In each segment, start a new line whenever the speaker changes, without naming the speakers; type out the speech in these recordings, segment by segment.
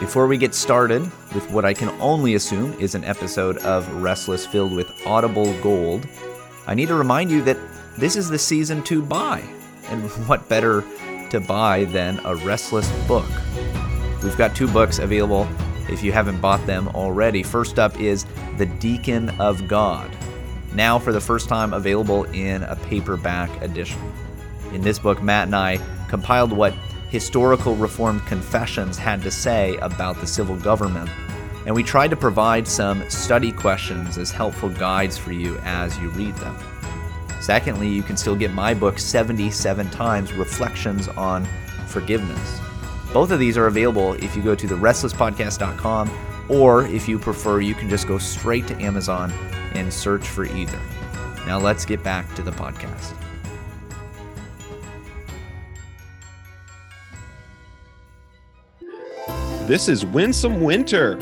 Before we get started with what I can only assume is an episode of Restless filled with audible gold, I need to remind you that this is the season to buy. And what better to buy than a Restless book? We've got two books available if you haven't bought them already. First up is The Deacon of God, now for the first time available in a paperback edition. In this book, Matt and I compiled what historical Reformed confessions had to say about the civil government, and we tried to provide some study questions as helpful guides for you as you read them. Secondly, you can still get my book 77 times Reflections on Forgiveness. Both of these are available if you go to therestlesspodcast.com, or if you prefer, you can just go straight to Amazon and search for either. Now let's get back to the podcast.
This is Winsome Winter.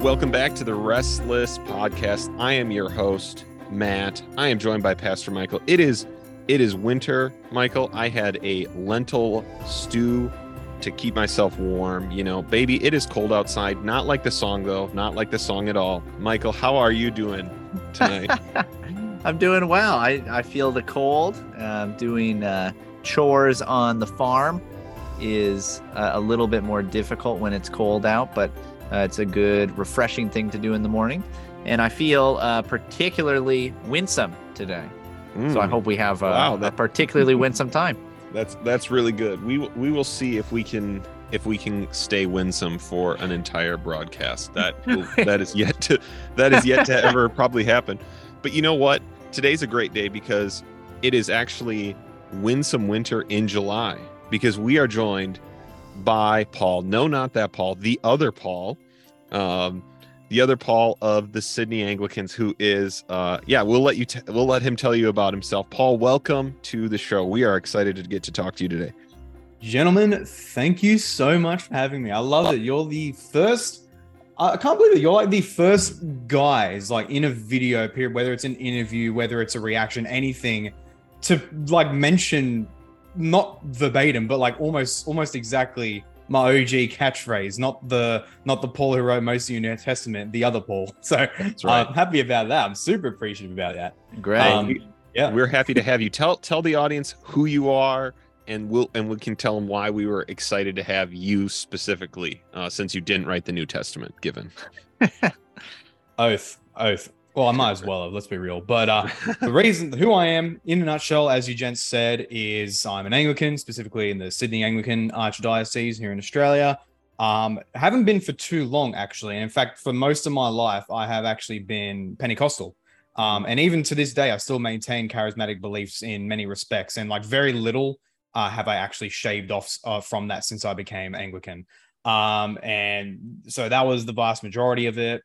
Welcome back to the Restless Podcast. I am your host, Matt. I am joined by Pastor Michael. It is it is winter, Michael. I had a lentil stew to keep myself warm. You know, baby, it is cold outside. Not like the song though, not like the song at all. Michael, how are you doing tonight?
I'm doing well. I, I feel the cold. I'm doing uh, chores on the farm is uh, a little bit more difficult when it's cold out, but uh, it's a good, refreshing thing to do in the morning. And I feel uh, particularly winsome today. Mm. So I hmm. hope we have uh, wow, that... a particularly winsome time.
That's that's really good. We we will see if we can if we can stay winsome for an entire broadcast. That will, that is yet to that is yet to ever probably happen. But you know what? Today's a great day because it is actually winsome winter in July because we are joined by Paul. No, not that Paul, the other Paul. Um, the other Paul of the Sydney Anglicans, who is, uh, yeah, we'll let you, t- we'll let him tell you about himself. Paul, welcome to the show. We are excited to get to talk to you today.
Gentlemen, thank you so much for having me. I love it. You're the first. I can't believe it. You're like the first guys, like in a video period, whether it's an interview, whether it's a reaction, anything, to like mention not verbatim, but like almost almost exactly my OG catchphrase, not the not the Paul who wrote most of the New Testament, the other Paul. So right. I'm happy about that. I'm super appreciative about that.
Great. Um,
yeah, we're happy to have you. Tell tell the audience who you are, and we'll and we can tell them why we were excited to have you specifically, uh, since you didn't write the New Testament. Given
oath, oath. Well, I might as well have, let's be real. But uh, the reason, who I am in a nutshell, as you gents said, is I'm an Anglican, specifically in the Sydney Anglican Archdiocese here in Australia. Um, haven't been for too long, actually. And in fact, for most of my life, I have actually been Pentecostal. Um, and even to this day, I still maintain charismatic beliefs in many respects. And like very little uh, have I actually shaved off uh, from that since I became Anglican. Um, and so that was the vast majority of it.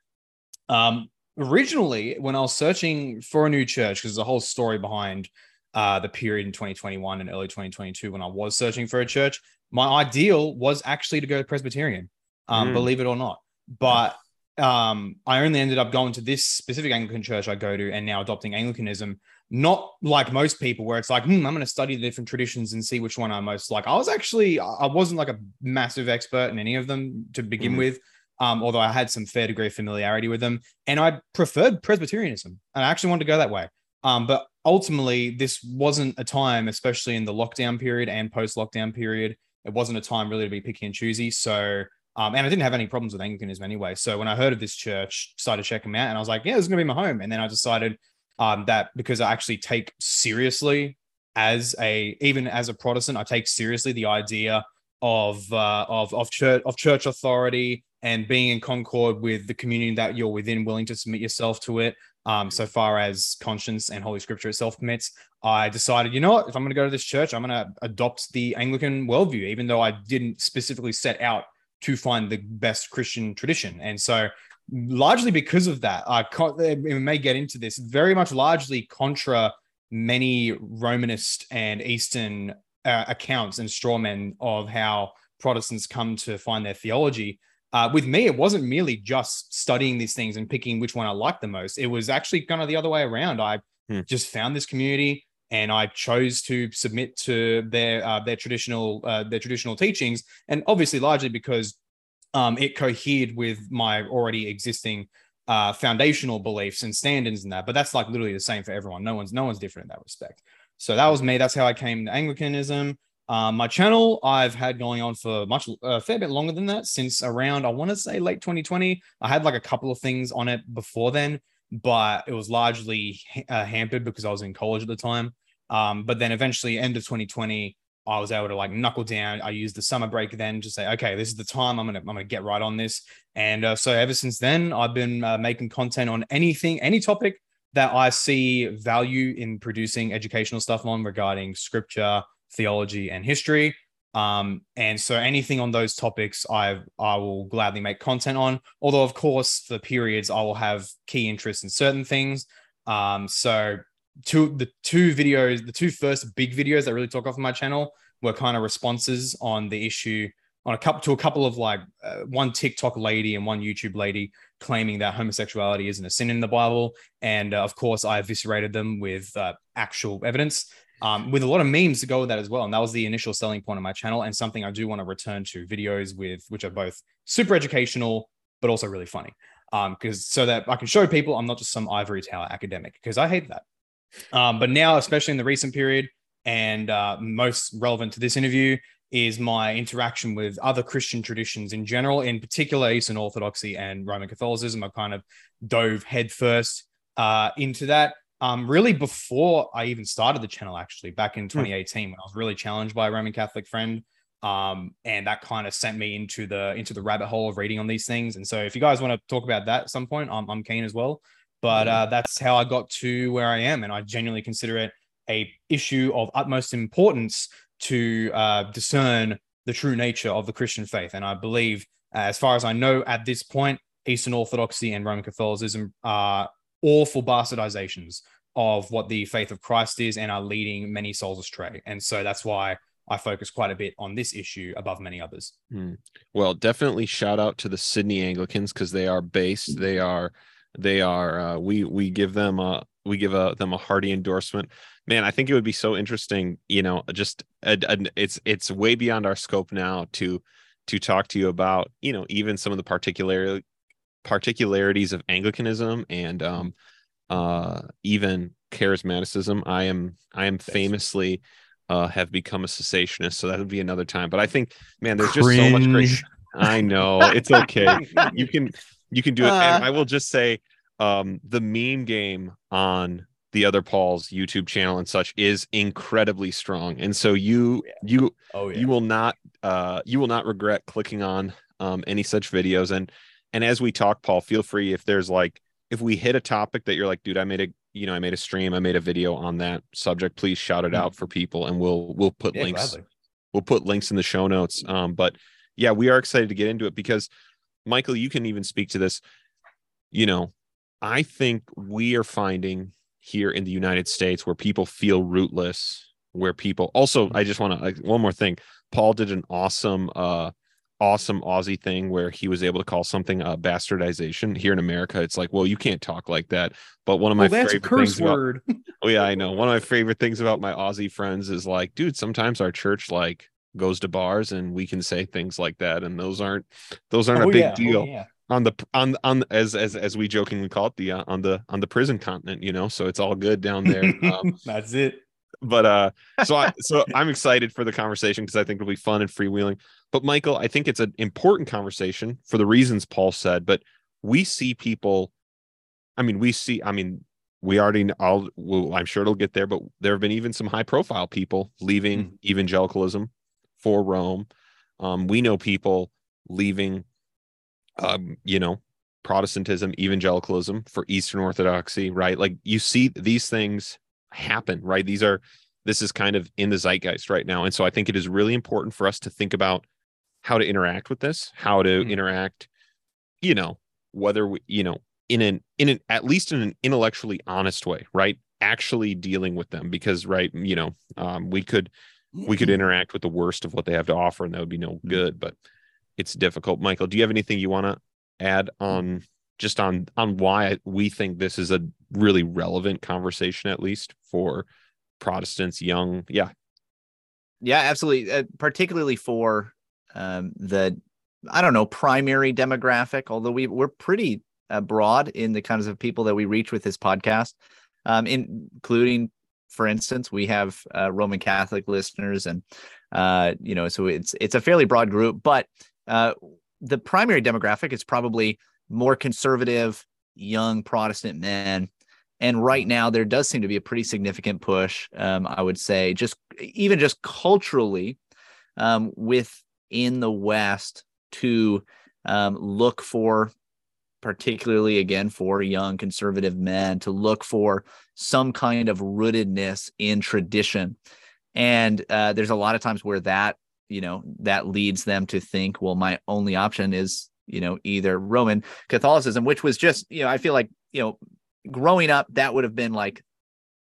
Um, originally when I was searching for a new church, because there's a whole story behind uh, the period in 2021 and early 2022 when I was searching for a church, my ideal was actually to go Presbyterian, um, mm. believe it or not. But um, I only ended up going to this specific Anglican church I go to and now adopting Anglicanism. Not like most people, where it's like, hmm, I'm going to study the different traditions and see which one I most like. I was actually, I wasn't like a massive expert in any of them to begin mm. with um, although I had some fair degree of familiarity with them. And I preferred Presbyterianism. And I actually wanted to go that way. Um, but ultimately, this wasn't a time, especially in the lockdown period and post lockdown period, it wasn't a time really to be picky and choosy. So, um, and I didn't have any problems with Anglicanism anyway. So when I heard of this church, started checking them out, and I was like, yeah, this is going to be my home. And then I decided um, that because I actually take seriously as a, even as a Protestant, I take seriously the idea of uh, of of church of church authority and being in concord with the community that you're within, willing to submit yourself to it. Um, so far as conscience and Holy Scripture itself permits, I decided, you know what, if I'm going to go to this church, I'm going to adopt the Anglican worldview, even though I didn't specifically set out to find the best Christian tradition. And so, largely because of that, I we may get into this very much largely contra many Romanist and Eastern uh, accounts and strawmen of how Protestants come to find their theology. Uh, with me, it wasn't merely just studying these things and picking which one I liked the most. It was actually kind of the other way around. I hmm. just found this community, and I chose to submit to their uh, their traditional uh, their traditional teachings, and obviously largely because um, it cohered with my already existing uh, foundational beliefs and standards and that. But that's like literally the same for everyone. No one's no one's different in that respect. So that was me. That's how I came to Anglicanism. Um, my channel I've had going on for much a fair bit longer than that since around I want to say late 2020. I had like a couple of things on it before then, but it was largely uh, hampered because I was in college at the time. Um, but then eventually, end of 2020, I was able to like knuckle down. I used the summer break then to say, okay, this is the time I'm gonna I'm gonna get right on this. And uh, so ever since then, I've been uh, making content on anything, any topic that I see value in producing educational stuff on regarding scripture, theology, and history. Um, and so anything on those topics, I I will gladly make content on. Although, of course, for periods, I will have key interest in certain things. Um, so two the two videos, the two first big videos that really took off my channel were kind of responses on the issue on a couple to a couple of like uh, one TikTok lady and one YouTube lady claiming that homosexuality isn't a sin in the Bible, and uh, of course I eviscerated them with uh, actual evidence, um, with a lot of memes to go with that as well. And that was the initial selling point of my channel, and something I do want to return to videos with, which are both super educational but also really funny, because um, so that I can show people I'm not just some ivory tower academic, because I hate that. Um, but now, especially in the recent period, and uh, most relevant to this interview, is my interaction with other Christian traditions in general, in particular Eastern Orthodoxy and Roman Catholicism. I kind of dove headfirst uh, into that. Um, really, before I even started the channel, actually, back in 2018, mm. when I was really challenged by a Roman Catholic friend, um, and that kind of sent me into the into the rabbit hole of reading on these things. And so, if you guys want to talk about that at some point, I'm, I'm keen as well. But uh, that's how I got to where I am, and I genuinely consider it a issue of utmost importance to uh, discern the true nature of the Christian faith. And I believe, as far as I know at this point, Eastern Orthodoxy and Roman Catholicism are awful bastardizations of what the faith of Christ is and are leading many souls astray. And so that's why I focus quite a bit on this issue above many others.
Hmm. Well, definitely shout out to the Sydney Anglicans because they are based. They are, they are. Uh, we we give them a we give a, them a hearty endorsement man i think it would be so interesting you know just a, a, it's it's way beyond our scope now to to talk to you about you know even some of the particular particularities of anglicanism and um uh even charismaticism i am i am famously uh have become a cessationist so that would be another time but i think man there's just so much great i know it's okay you can you can do it uh, and i will just say um the meme game on the other Paul's YouTube channel and such is incredibly strong. And so you yeah. you oh, yeah. you will not uh you will not regret clicking on um any such videos. And and as we talk, Paul, feel free if there's like if we hit a topic that you're like, dude, I made a you know, I made a stream, I made a video on that subject, please shout it mm-hmm. out for people and we'll we'll put yeah, links gladly. we'll put links in the show notes. Um, but yeah, we are excited to get into it because Michael, you can even speak to this. You know, I think we are finding here in the United States where people feel rootless, where people also, I just want to, like, one more thing. Paul did an awesome, uh, awesome Aussie thing where he was able to call something a bastardization. Here in America, it's like, well, you can't talk like that. But one of my well, favorite things word. About, oh yeah, I know. One of my favorite things about my Aussie friends is like, dude, sometimes our church like goes to bars and we can say things like that, and those aren't those aren't oh, a big yeah. Oh, deal. Oh, yeah on the on on as as as we jokingly call it the uh, on the on the prison continent you know so it's all good down there
um, that's it
but uh so i so i'm excited for the conversation because i think it'll be fun and freewheeling but michael i think it's an important conversation for the reasons paul said but we see people i mean we see i mean we already i'll well, i'm sure it'll get there but there have been even some high profile people leaving mm-hmm. evangelicalism for rome um we know people leaving um, you know, Protestantism, evangelicalism for Eastern Orthodoxy, right? Like you see these things happen, right? These are this is kind of in the zeitgeist right now. And so I think it is really important for us to think about how to interact with this, how to mm-hmm. interact, you know, whether we, you know, in an in an at least in an intellectually honest way, right? Actually dealing with them because right, you know, um, we could we could mm-hmm. interact with the worst of what they have to offer and that would be no mm-hmm. good. But it's difficult. Michael, do you have anything you want to add on just on on why we think this is a really relevant conversation, at least for Protestants, young. Yeah.
Yeah, absolutely. Uh, particularly for um, the, I don't know, primary demographic, although we, we're pretty uh, broad in the kinds of people that we reach with this podcast, um, including, for instance, we have uh, Roman Catholic listeners, and uh, you know, so it's it's a fairly broad group. But uh, the primary demographic is probably more conservative, young Protestant men. And right now, there does seem to be a pretty significant push. Um, I would say, just even just culturally, um, within the West, to um, look for particularly again for young conservative men to look for some kind of rootedness in tradition and uh, there's a lot of times where that you know that leads them to think well my only option is you know either roman catholicism which was just you know i feel like you know growing up that would have been like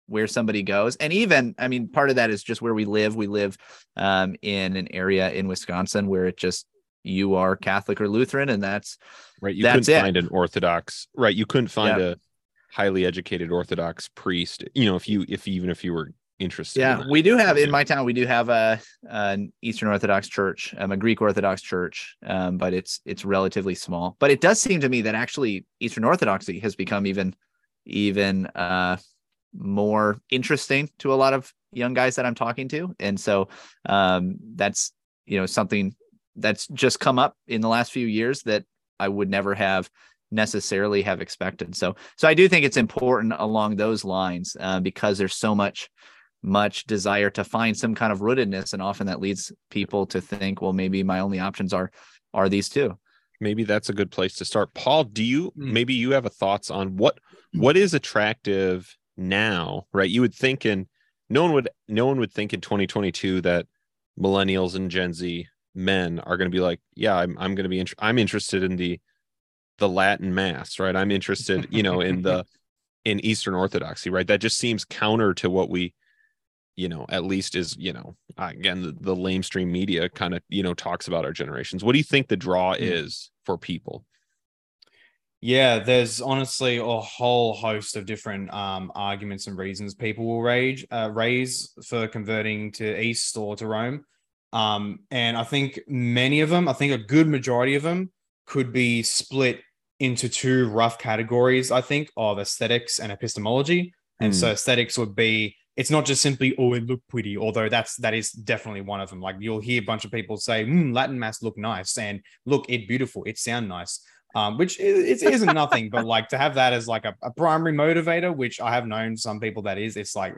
where somebody goes and even i mean part of that is just where we live we live um, in an area in wisconsin where it just you are Catholic or Lutheran, and that's
right. You
that's
couldn't
it.
find an Orthodox, right? You couldn't find
Yeah.
a highly educated Orthodox priest. You know, if you if even if you were interested.
yeah. We do have in my town we do have a an Eastern Orthodox church, um, a Greek Orthodox church, um, but it's it's relatively small. But it does seem to me that actually Eastern Orthodoxy has become even even uh, more interesting to a lot of young guys that I'm talking to, and so um, that's you know something that's just come up in the last few years that I would never have necessarily have expected. So so I do think it's important along those lines uh, because there's so much much desire to find some kind of rootedness and often that leads people to think well maybe my only options are are these two
maybe that's a good place to start. Paul, do you
Hmm.
maybe you have a thoughts on what what is attractive now, right? You would think in no one would no one would think in 2022 that millennials and Gen Z men are going to be like, yeah, I'm I'm going to be int- I'm interested in the the Latin mass, right? I'm interested, you know, in the in Eastern Orthodoxy, right? That just seems counter to what we you know at least is you know uh, again the, the lamestream media kind of you know talks about our generations what do you think the draw
Hmm.
is for people
Yeah, there's honestly a whole host of different um, arguments and reasons people will rage, uh, raise for converting to East or to Rome. Um, and I think many of them, I think a good majority of them could be split into two rough categories, I think, of aesthetics and epistemology. And so aesthetics would be it's not just simply oh it looked pretty, although that's that is definitely one of them. Like you'll hear a bunch of people say, mm, Latin mass look nice and look it beautiful, it sound nice um, which is, it isn't nothing, but like to have that as like a, a primary motivator, which I have known some people that is, it's like,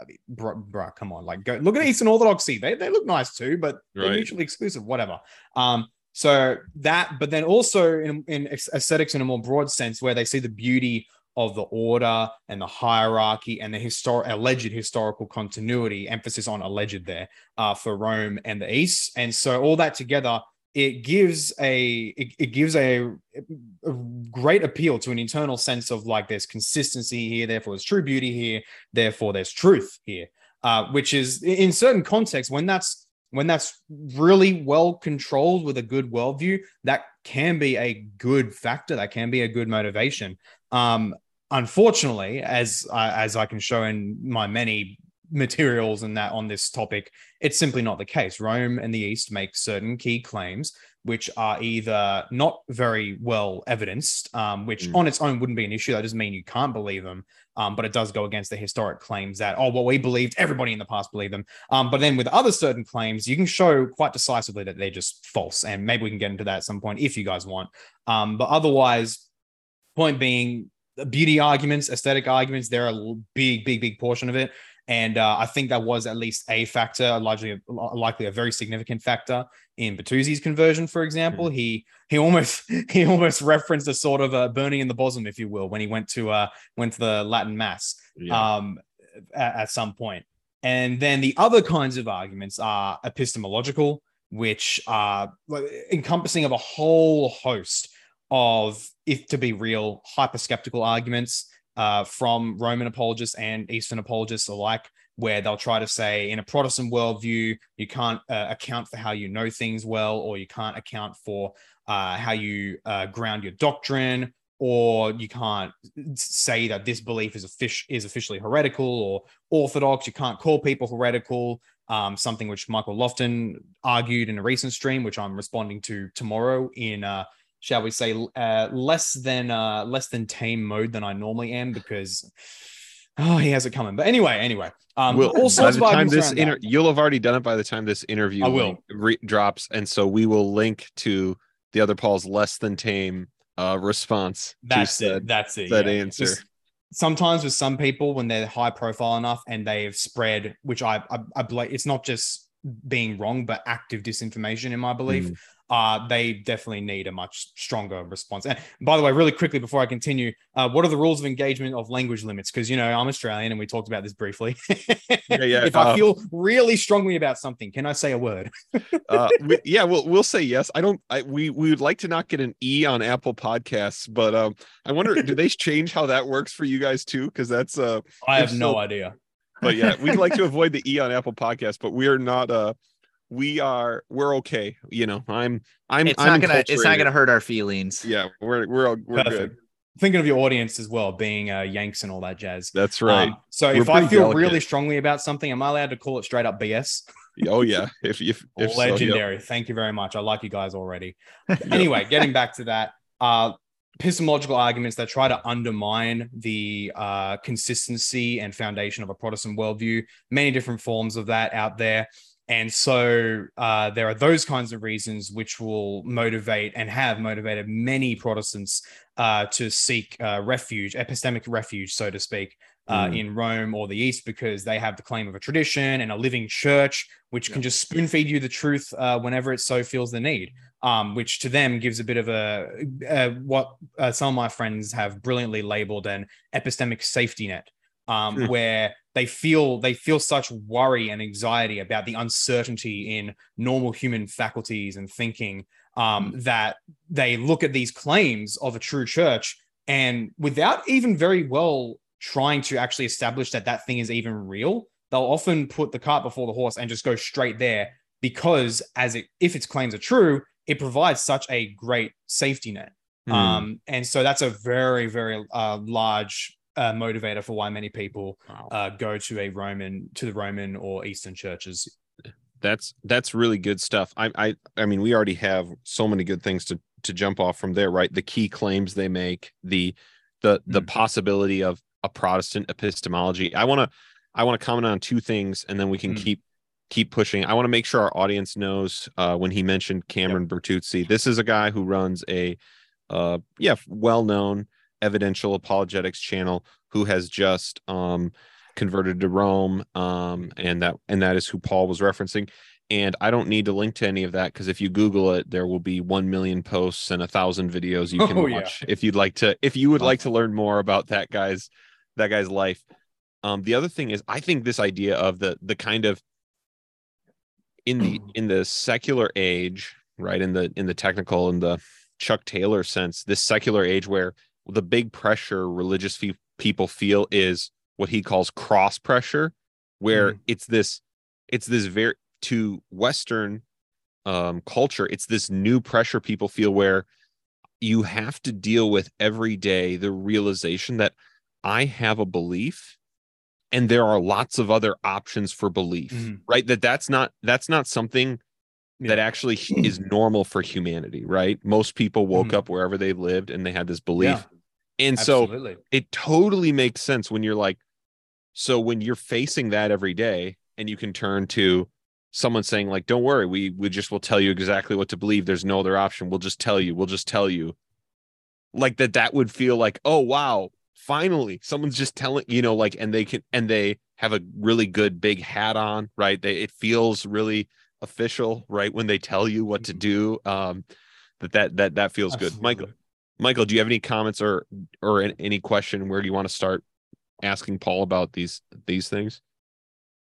I mean, bro, bro, come on, like go look at Eastern Orthodoxy. They, they look nice too, but they're mutually exclusive, whatever. Um, so that, but then also in, in aesthetics in a more broad sense, where they see the beauty of the order and the hierarchy and the historic alleged historical continuity, emphasis on alleged there, uh, for Rome and the East. And so all that together it gives a it, it gives a, a great appeal to an internal sense of like there's consistency here therefore there's true beauty here therefore there's truth here uh, which is in certain contexts when that's when that's really well controlled with a good worldview that can be a good factor that can be a good motivation um unfortunately as I as i can show in my many materials and that on this topic it's simply not the case. Rome and the East make certain key claims which are either not very well evidenced, um, which
Mm.
on its own wouldn't be an issue. That doesn't mean you can't believe them, um, but it does go against the historic claims that, oh, well, we believed, everybody in the past believed them. Um, but then with other certain claims, you can show quite decisively that they're just false. And maybe we can get into that at some point if you guys want. Um, but otherwise, point being, beauty arguments, aesthetic arguments, they're a big, big, big portion of it. And uh, I think that was at least a factor, largely likely a very significant factor in Bertuzzi's conversion, for example. He he almost he almost referenced a sort of a burning in the bosom, if you will, when he went to uh went to the Latin Mass
yeah.
um at, at some point. And then the other kinds of arguments are epistemological, which are encompassing of a whole host of, if to be real, hyper-skeptical arguments uh, from Roman apologists and Eastern apologists alike, where they'll try to say, in a Protestant worldview, you can't uh, account for how you know things well, or you can't account for uh, how you uh, ground your doctrine, or you can't say that this belief is, offic- is officially heretical or orthodox. You can't call people heretical. Um, something which Michael Lofton argued in a recent stream, which I'm responding to tomorrow in, uh, shall we say, uh, less than uh, less than tame mode than I normally am because oh, he has it coming. But anyway, anyway, um,
We'll,
all
by the time this inter- you'll have already done it by the time this interview
I will.
re- drops, and so we will link to the other Paul's less than tame uh, response.
That's
said-
it. That's it.
that
yeah.
answer.
Just sometimes with some people, when they're high profile enough and they've spread, which I I, I believe it's not just being wrong, but active disinformation in my belief.
Mm.
Uh, they definitely need a much stronger response. And by the way, really quickly before I continue, uh, what are the rules of engagement of language limits? Because you know I'm Australian, and we talked about this briefly.
yeah,
if I
uh,
feel really strongly about something, can I say a word?
uh, we, yeah, we'll we'll say yes. I don't. I we we would like to not get an E on Apple Podcasts, but um, I wonder do they change how that works for you guys too? Because that's uh,
I
If
have no
so-
idea.
but yeah, we'd like to avoid the E on Apple Podcasts, but we are not uh, we are we're okay. You know, I'm I'm
it's
I'm
not gonna it's not gonna hurt our feelings.
Yeah, we're we're all- we're
Perfect.
good.
Thinking of your audience as well, being uh, Yanks and all that jazz.
That's right.
Um, so
We're
if I feel
delicate.
really strongly about something, am I allowed to call it straight up BS?
oh yeah, if if, if so, yeah.
Legendary. Thank you very much. I like you guys already. anyway, getting back to that, uh, epistemological arguments that try to undermine the uh, consistency and foundation of a Protestant worldview. Many different forms of that out there. And so uh, there are those kinds of reasons which will motivate and have motivated many Protestants uh, to seek uh, refuge, epistemic refuge, so to speak, uh,
Mm.
in Rome or the East, because they have the claim of a tradition and a living church, which can just spoon feed you the truth uh, whenever it so feels the need. Um, which to them gives a bit of a, uh what uh, some of my friends have brilliantly labeled an epistemic safety net, um,
Hmm.
where they feel they feel such worry and anxiety about the uncertainty in normal human faculties and thinking um, that they look at these claims of a true church and without even very well trying to actually establish that that thing is even real they'll often put the cart before the horse and just go straight there because as it if its claims are true it provides such a great safety net
Hmm.
um, and so that's a very very uh, large uh, motivator for why many people
Wow.
uh, go to a roman to the roman or eastern churches
that's that's really good stuff. I I I mean, we already have so many good things to to jump off from there, right? The key claims they make, the the the
Mm.
possibility of a Protestant epistemology. I want to I want to comment on two things, and then we can
Mm.
keep keep pushing. I want to make sure our audience knows uh, when he mentioned Cameron Bertuzzi. This is a guy who runs a uh yeah well known evidential apologetics channel who has just um converted to Rome, um, and that and that is who Paul was referencing. And I don't need to link to any of that because if you Google it, there will be one million posts and a thousand videos you can
Oh, yeah.
watch if you'd like to. If you would like to learn more about that guy's that guy's life. Um, the other thing is, I think this idea of the the kind of in the in the secular age, right? In the in the technical in the Chuck Taylor sense, this secular age where the big pressure religious fe- people feel is what he calls cross pressure, where it's this it's this very to Western um, culture, it's this new pressure people feel where you have to deal with every day the realization that I have a belief and there are lots of other options for belief
Mhm.
right that that's not that's not something that actually is normal for humanity right? Most people woke
Mhm.
up wherever they lived and they had this belief.
Yeah,
and so it totally makes sense when you're like so when you're facing that every day and you can turn to someone saying like don't worry we we just will tell you exactly what to believe. There's no other option. We'll just tell you we'll just tell you. Like that that would feel like oh wow finally someone's just telling you know like and they can and they have a really good big hat on right? They it feels really official right when they tell you what to
Mhm.
do um that that that that feels good michael Michael, do you have any comments or or any question? Where do you want to start asking Paul about these these things?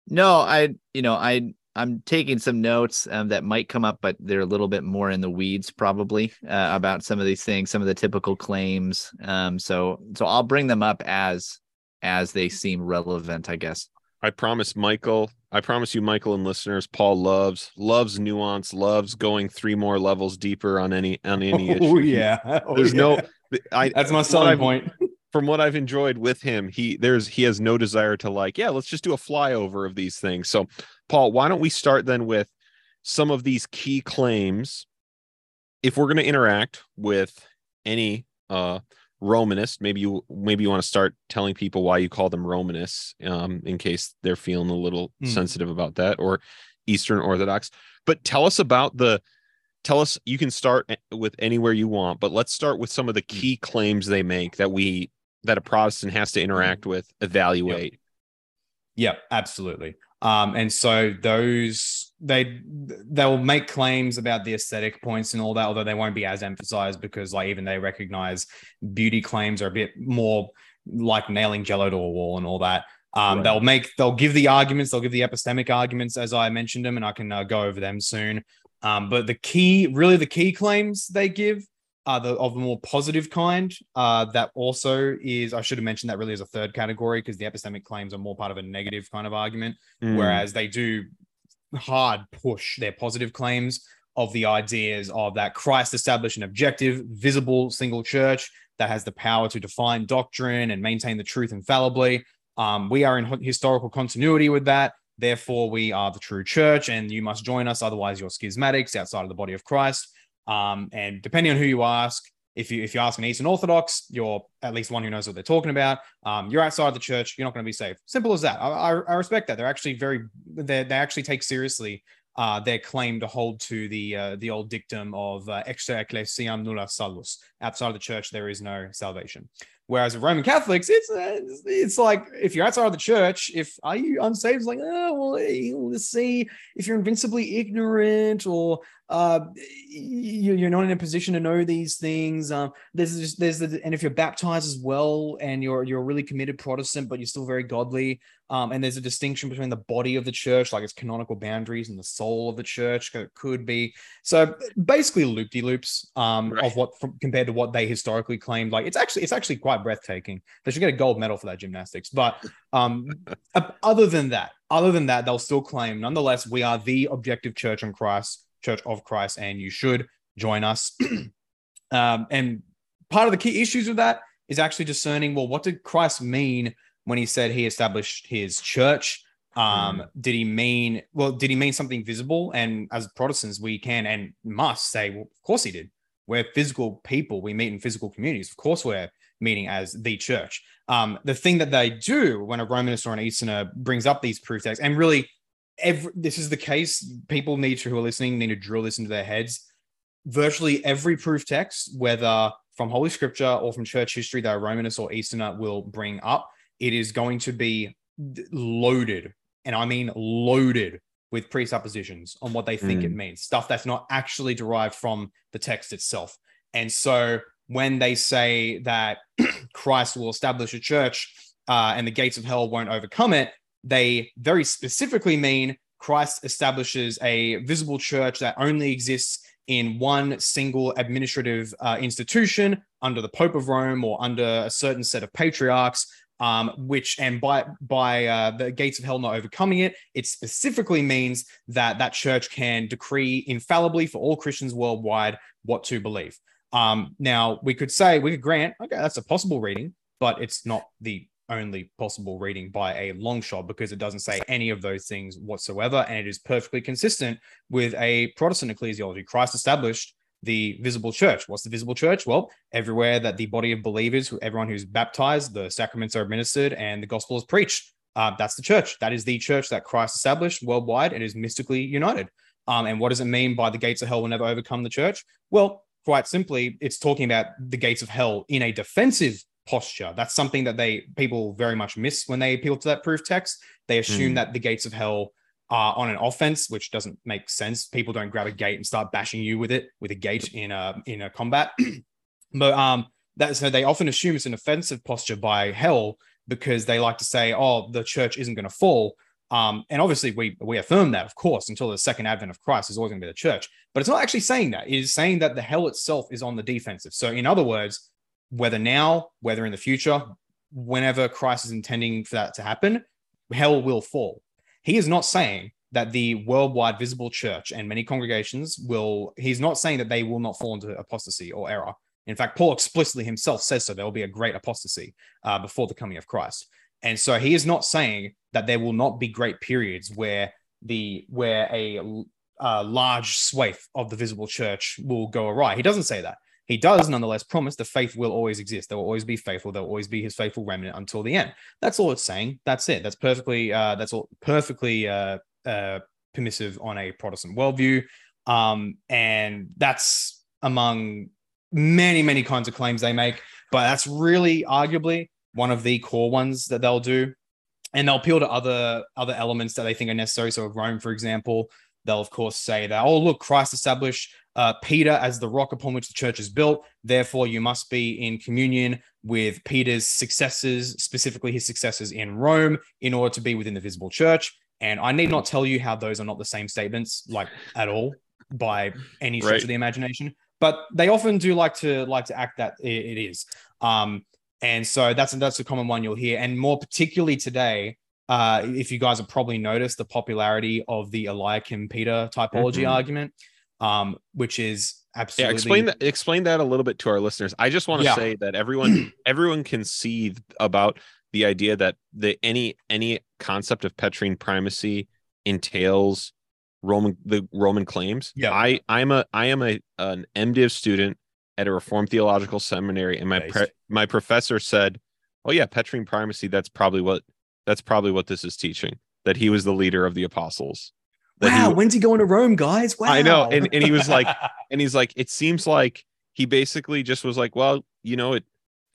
No, I you know I I'm taking some notes um, that might come up, but they're a little bit more in the weeds probably uh, about some of these things, some of the typical claims. Um, so so I'll bring them up as as they seem relevant, I guess.
I promise Michael, I promise you, Michael and listeners, Paul loves loves nuance, loves going three more levels deeper on any on any issue.
Oh
He-
yeah. Oh,
there's
yeah.
no I,
That's my selling point.
From what I've enjoyed with him, he there's he has no desire to like, yeah, let's just do a flyover of these things. So, Paul, why don't we start then with some of these key claims? If we're going to interact with any uh Romanist, maybe you maybe you want to start telling people why you call them Romanists, um, in case they're feeling a little
Hmm.
sensitive about that, or Eastern Orthodox. But tell us about the tell us you can start with anywhere you want but let's start with some of the key claims they make that we that a protestant has to interact with evaluate
Yeah, absolutely. Um, and so those they they'll make claims about the aesthetic points and all that, although they won't be as emphasized because like even they recognize beauty claims are a bit more like nailing jello to a wall and all that. Um,
Right.
They'll make they'll give the arguments, they'll give the epistemic arguments as I mentioned them, and I can uh, go over them soon. Um, but the key, really, the key claims they give are the of the more positive kind. Uh, that also is I should have mentioned that really is a third category because the epistemic claims are more part of a negative kind of argument,
Mm,
whereas they do hard push their positive claims of the ideas of that Christ established an objective, visible single church that has the power to define doctrine and maintain the truth infallibly. Um, we are in historical continuity with that. Therefore, we are the true church, and you must join us. Otherwise, you're schismatics outside of the body of Christ. Um, and depending on who you ask, if you if you ask an Eastern Orthodox, you're at least one who knows what they're talking about. Um, you're outside the church. You're not going to be safe. Simple as that. I, I, I respect that. They're actually very they they actually take seriously uh, their claim to hold to the uh, the old dictum of uh, extra ecclesiam nulla salus. Outside of the church, there is no salvation. Whereas with Roman Catholics, it's uh, it's like if you're outside of the church, if are you unsaved? It's like oh well, let's see if you're invincibly ignorant or uh, you- you're not in a position to know these things. Um, there's just there's the, and if you're baptized as well and you're you're a really committed Protestant, but you're still very godly. Um, and there's a distinction between the body of the church, like its canonical boundaries, and the soul of the church. It could be so basically loopy loops um,
Right.
of what from, compared to what they historically claimed. Like it's actually it's actually quite breathtaking. They should get a gold medal for that gymnastics. But um, other than that, other than that, they'll still claim nonetheless we are the objective church in Christ, church of Christ, and you should join us. um, and part of the key issues with that is actually discerning well, what did Christ mean when he said he established his church? Um, did he mean well, did he mean something visible? And as Protestants, we can and must say, well, of course he did. We're physical people, we meet in physical communities. Of course, we're meeting as the church. Um, the thing that they do when a Romanist or an Easterner brings up these proof texts, and really every this is the case, people need to who are listening need to drill this into their heads. Virtually every proof text, whether from Holy Scripture or from church history that a Romanist or Easterner will bring up, it is going to be loaded, and I mean loaded with presuppositions on what they think it means, stuff that's not actually derived from the text itself. And so when they say that Christ will establish a church uh, and the gates of hell won't overcome it, they very specifically mean Christ establishes a visible church that only exists in one single administrative uh, institution under the Pope of Rome or under a certain set of patriarchs. Um, which and by by uh, the gates of hell not overcoming it, it specifically means that that church can decree infallibly for all Christians worldwide what to believe. Um, now we could say we could grant, okay, that's a possible reading, but it's not the only possible reading by a long shot because it doesn't say any of those things whatsoever, and it is perfectly consistent with a Protestant ecclesiology. Christ established the visible church. What's the visible church? Well, everywhere that the body of believers, who- everyone who's baptized, the sacraments are administered, and the gospel is preached. Uh, that's the church. That is the church that Christ established worldwide. It is mystically united. Um, and what does it mean by the gates of hell will never overcome the church? Well, quite simply, it's talking about the gates of hell in a defensive posture. That's something that they people very much miss when they appeal to that proof text. They assume
Hmm.
that the gates of hell are on an offense, which doesn't make sense. People don't grab a gate and start bashing you with it with a gate in a in a combat. but um, that's so they often assume it's an offensive posture by hell because they like to say, "Oh, the church isn't going to fall." Um, and obviously, we we affirm that, of course, until the second advent of Christ is always going to be the church. But it's not actually saying that. It is saying that the hell itself is on the defensive. So, in other words, whether now, whether in the future, whenever Christ is intending for that to happen, hell will fall. He is not saying that the worldwide visible church and many congregations will, he's not saying that they will not fall into apostasy or error. In fact, Paul explicitly himself says so. There will be a great apostasy uh, before the coming of Christ. And so he is not saying that there will not be great periods where the where a, a large swathe of the visible church will go awry. He doesn't say that. He does nonetheless promise the faith will always exist. There will always be faithful. There will always be his faithful remnant until the end. That's all it's saying. That's it. That's perfectly. Uh, that's all perfectly uh, uh, permissive on a Protestant worldview, um, and that's among many many kinds of claims they make. But that's really arguably one of the core ones that they'll do, and they'll appeal to other other elements that they think are necessary. So Rome, for example, they'll of course say that oh look, Christ established uh, Peter as the rock upon which the church is built. Therefore, you must be in communion with Peter's successors, specifically his successors in Rome, in order to be within the visible church. And I need not tell you how those are not the same statements, like at all, by any stretch
Right.
of the imagination. But they often do like to like to act that it, it is. Um, and so that's that's a common one you'll hear, and more particularly today. Uh, if you guys have probably noticed the popularity of the Eliakim Peter typology
Mhm.
argument, um, which is absolutely Yeah,
explain that. Explain that a little bit to our listeners. I just want to
Yeah.
say that everyone, everyone can see about the idea that the any any concept of Petrine primacy entails Roman the Roman claims.
Yeah.
I I'm a I am a an MDiv student at a Reformed Theological Seminary, and my pre, my professor said, "Oh yeah, Petrine primacy. That's probably what that's probably what this is teaching. That he was the leader of the apostles. That he-
Wow, when's he going to Rome, guys? Wow.
I know, and- and he was like- and he's like it seems like he basically just was like well you know it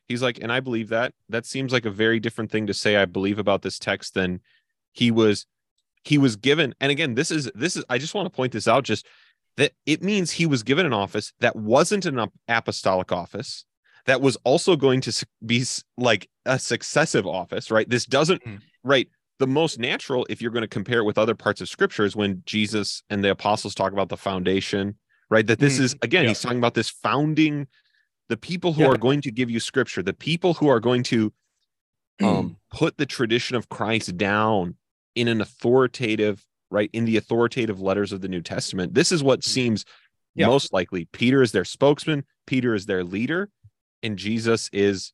he's like and i believe that that seems like a very different thing to say i believe about this text than he was he was given and again this is this is i just want to point this out just that it means he was given an office that wasn't an apostolic office that was also going to be like a successive office right this doesn't
Mhm.
right the most natural if you're going to compare it with other parts of scripture is when jesus and the apostles talk about the foundation right that this
Mhm.
is again
Yeah.
he's talking about this founding the people who
Yeah.
are going to give you scripture the people who are going to um put the tradition of christ down in an authoritative right in the authoritative letters of the new testament this is what seems
Yeah.
most likely peter is their spokesman peter is their leader and jesus is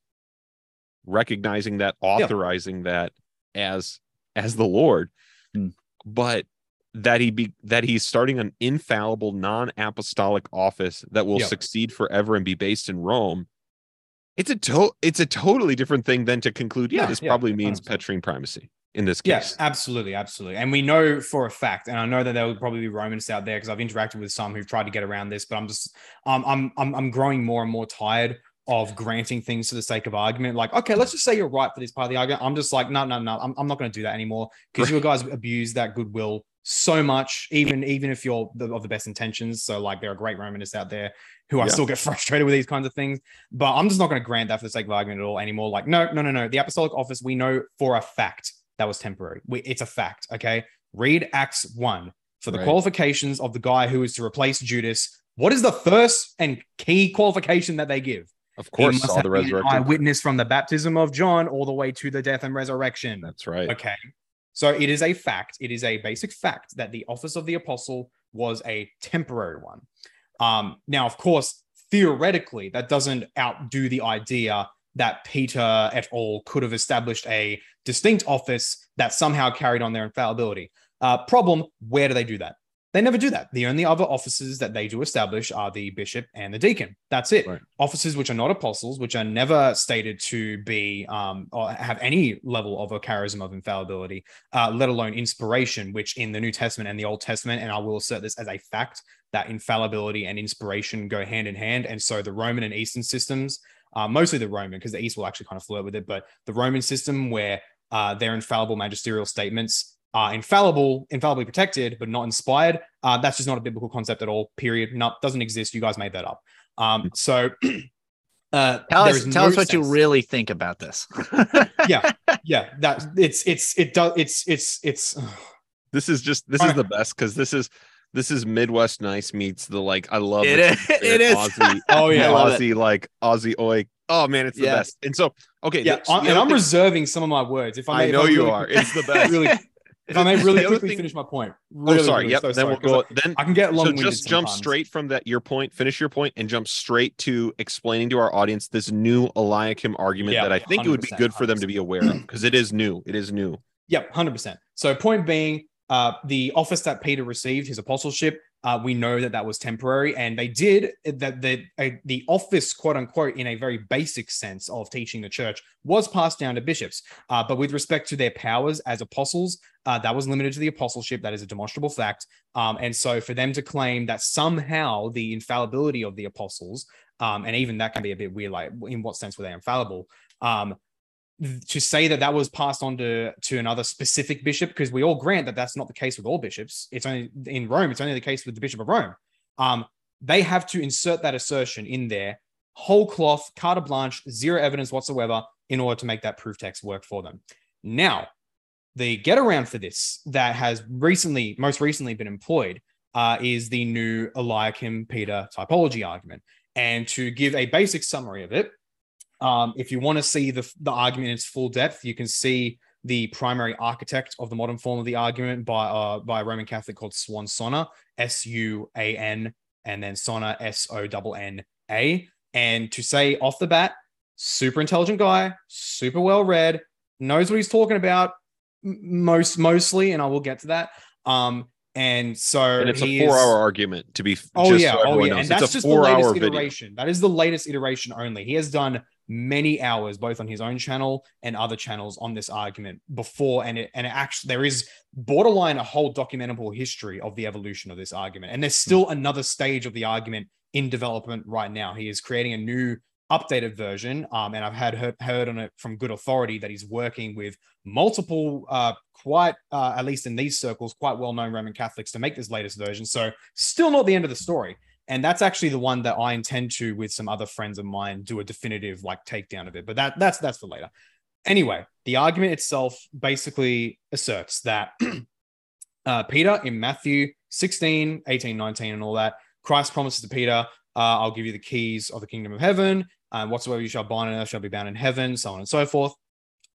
recognizing that authorizing that as as the lord
Hmm.
but that he be that he's starting an infallible non-apostolic office that will
Yeah.
succeed forever and be based in rome it's a to- it's a totally different thing than to conclude yeah
Yeah,
this
yeah,
probably means
100%.
petrine primacy in this case.
Yes, absolutely, absolutely. And we know for a fact, and I know that there will probably be Romans out there because I've interacted with some who've tried to get around this, but I'm just um, I'm I'm I'm growing more and more tired of granting things for the sake of argument. Like, okay, let's just say you're right for this part of the argument. I'm just like, no, no, no, I'm, I'm not going to do that anymore because you guys abuse that goodwill so much, even even if you're the, of the best intentions. So like, there are great Romanists out there who I
Yeah.
still get frustrated with these kinds of things, but I'm just not going to grant that for the sake of argument at all anymore. Like, no, no, no, no. The apostolic office, we know for a fact that was temporary. We, it's a fact. Okay. Read Acts 1 for the
Right.
qualifications of the guy who is to replace Judas. What is the first and key qualification that they give?
Of course saw the resurrection.
eyewitness from the baptism of John all the way to the death and resurrection.
that's right
Okay. So it is a fact. It is a basic fact that the office of the apostle was a temporary one. Um, now, of course, theoretically, that doesn't outdo the idea that Peter et al. could have established a distinct office that somehow carried on their infallibility. Uh, problem where do they do that? They never do that. The only other offices that they do establish are the bishop and the deacon. That's it.
Right.
Offices which are not apostles, which are never stated to be um, or have any level of a charism of infallibility, uh, let alone inspiration, which in the New Testament and the Old Testament, and I will assert this as a fact, that infallibility and inspiration go hand in hand. And so the Roman and Eastern systems, uh, mostly the Roman, because the East will actually kind of flirt with it, but the Roman system where uh, their infallible magisterial statements are infallible, infallibly protected, but not inspired. Uh, that's just not a biblical concept at all. Period. No, doesn't exist. You guys made that up. Um, so uh,
Tell us, tell
no
us what you really think about this.
yeah, yeah. That it's it's it does it's it's it's.
this is just this is the best because this is this is midwest nice meets the like i love
It
the
is- it is.
aussie
Oh yeah,
I it.
aussie like aussie oi oh man it's the
Yes.
best and so okay
yeah.
the- the
I'm- and I'm
thing-
reserving some of my words. If I,
i know
I'm
you
really-
are it's the best
really If I may really quickly
thing-
finish my point.
Oh, sorry.
really,
Yep.
so
then
sorry,
we'll go. Then
I, can get long.
so just jump straight from that your point. Finish your point and jump straight to explaining to our audience this new Eliakim argument
Yeah,
that I think it would be
100%,
good for them to be aware of because it is new. It is new.
Yep, hundred percent. So point being, uh, the office that Peter received, his apostleship, uh, we know that that was temporary, and they did that. The the office, quote unquote, in a very basic sense of teaching the church, was passed down to bishops. Uh, but with respect to their powers as apostles, uh, that was limited to the apostleship. That is a demonstrable fact. Um, and so for them to claim that somehow the infallibility of the apostles, um, and even that can be a bit weird. Like, in what sense were they infallible? Um, to say that that was passed on to to another specific bishop because we all grant that that's not the case with all bishops. It's only in rome it's only the case with the bishop of rome. Um they have to insert that assertion in there whole cloth carte blanche zero evidence whatsoever in order to make that proof text work for them. Now the get around for this that has recently most recently been employed uh, is the new eliakim peter typology argument. And to give a basic summary of it um, if you want to see the, the argument in its full depth, you can see the primary architect of the modern form of the argument by uh, by a Roman Catholic called Suan Sonna, S U A N, and then Sonna, S O N N A. And to say off the bat, super intelligent guy, super well read, knows what he's talking about most mostly, and I will get to that. Um, and so
And it's a
he is-
four-hour argument to be.
Oh
just
yeah,
so
oh yeah,
knows.
and that's
it's a
just the latest
video.
iteration. That is the latest iteration only. He has done many hours both on his own channel and other channels on this argument before, and it and it actually there is borderline a whole documentable history of the evolution of this argument, and there's still another stage of the argument in development right now. He is creating a new updated version um, and i've had heard, heard on it from good authority that he's working with multiple uh, quite uh, at least in these circles quite well-known roman catholics to make this latest version so still not the end of the story and that's actually the one that I intend to, with some other friends of mine, do a definitive like takedown of it. But that that's that's for later. Anyway, the argument itself basically asserts that uh, Peter in Matthew 16, 18, 19, and all that, Christ promises to Peter, uh, I'll give you the keys of the kingdom of heaven, and whatsoever you shall bind on earth shall be bound in heaven, so on and so forth.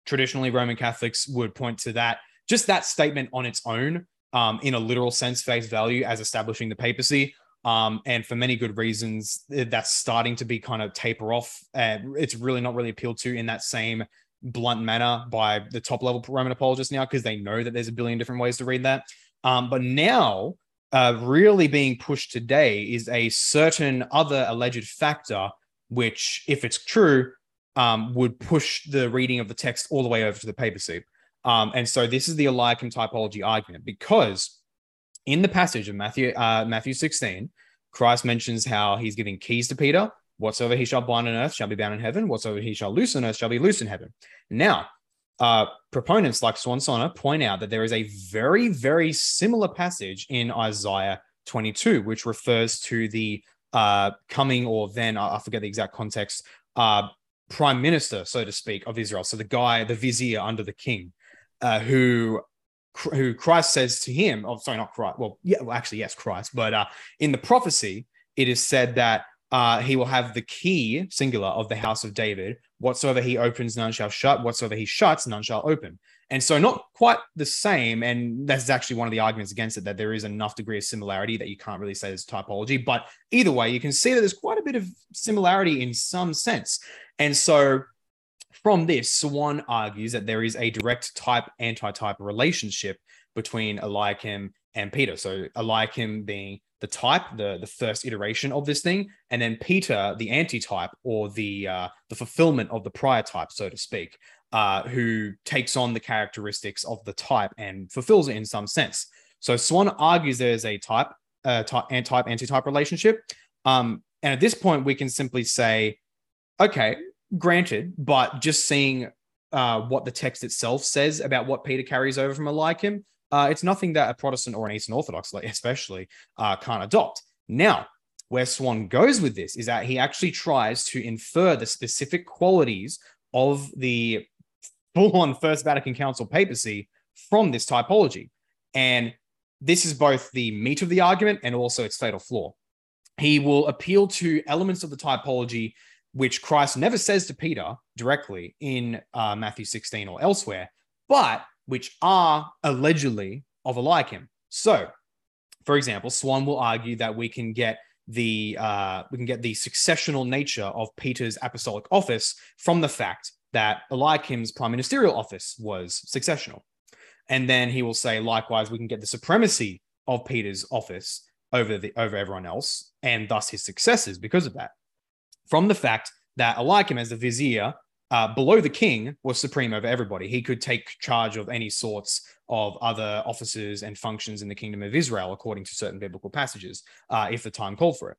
Traditionally, Roman Catholics would point to that, just that statement on its own, um, in a literal sense, face value as establishing the papacy. Um, and for many good reasons, eh, that's starting to be kind of taper off. And it's really not really appealed to in that same blunt manner by the top level Roman apologists now because they know that there's a billion different ways to read that. Um, but now, uh, really being pushed today is a certain other alleged factor, which, if it's true, um, would push the reading of the text all the way over to the papacy. Um, and so this is the Eliakim typology argument because in the passage of Matthew uh, Matthew 16, Christ mentions how he's giving keys to Peter. Whatsoever he shall bind on earth shall be bound in heaven. Whatsoever he shall loose on earth shall be loose in heaven. Now, uh, proponents like Suan Sonna point out that there is a very, very similar passage in Isaiah 22, which refers to the uh, coming or then, I forget the exact context, uh, prime minister, so to speak, of Israel. So the guy, the vizier under the king, uh, who who Christ says to him, oh, sorry, not Christ. Well, yeah, well, actually, yes, Christ. But uh, in the prophecy, it is said that uh, he will have the key, singular, of the house of David. Whatsoever he opens, none shall shut. Whatsoever he shuts, none shall open. And so, not quite the same. And that's actually one of the arguments against it that there is enough degree of similarity that you can't really say there's typology. But either way, you can see that there's quite a bit of similarity in some sense. And so, from this, Suan argues that there is a direct type anti type relationship between Eliakim and Peter. So, Eliakim being the type, the, the first iteration of this thing, and then Peter, the anti type or the, uh, the fulfillment of the prior type, so to speak, uh, who takes on the characteristics of the type and fulfills it in some sense. So, Suan argues there's a type, uh, type, type anti type relationship. Um, and at this point, we can simply say, okay, granted, but just seeing uh, what the text itself says about what Peter carries over from a Eliakim, uh, it's nothing that a Protestant or an Eastern Orthodox, like especially, uh, can't adopt. Now, where Suan goes with this is that he actually tries to infer the specific qualities of the full-on First Vatican Council papacy from this typology, and this is both the meat of the argument and also its fatal flaw. He will appeal to elements of the typology which Christ never says to Peter directly in uh, Matthew 16 or elsewhere, but which are allegedly of Eliakim. So, for example, Suan will argue that we can get the uh, we can get the successional nature of Peter's apostolic office from the fact that Eliakim's prime ministerial office was successional. And then he will say, likewise, we can get the supremacy of Peter's office over the over everyone else, and thus his successors because of that. From the fact that Eliakim, as the vizier, uh, below the king, was supreme over everybody. He could take charge of any sorts of other offices and functions in the kingdom of Israel, according to certain biblical passages, uh, if the time called for it.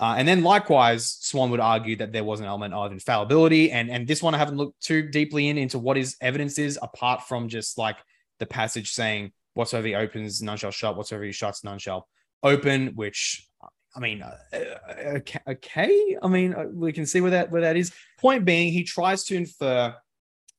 Uh, and then likewise, Suan would argue that there was an element of infallibility. And, and this one I haven't looked too deeply in into what his evidence is, apart from just like the passage saying, whatsoever he opens, none shall shut, whatsoever he shuts, none shall open, which I mean, uh, uh okay. I mean, uh, we can see where that where that is. Point being, he tries to infer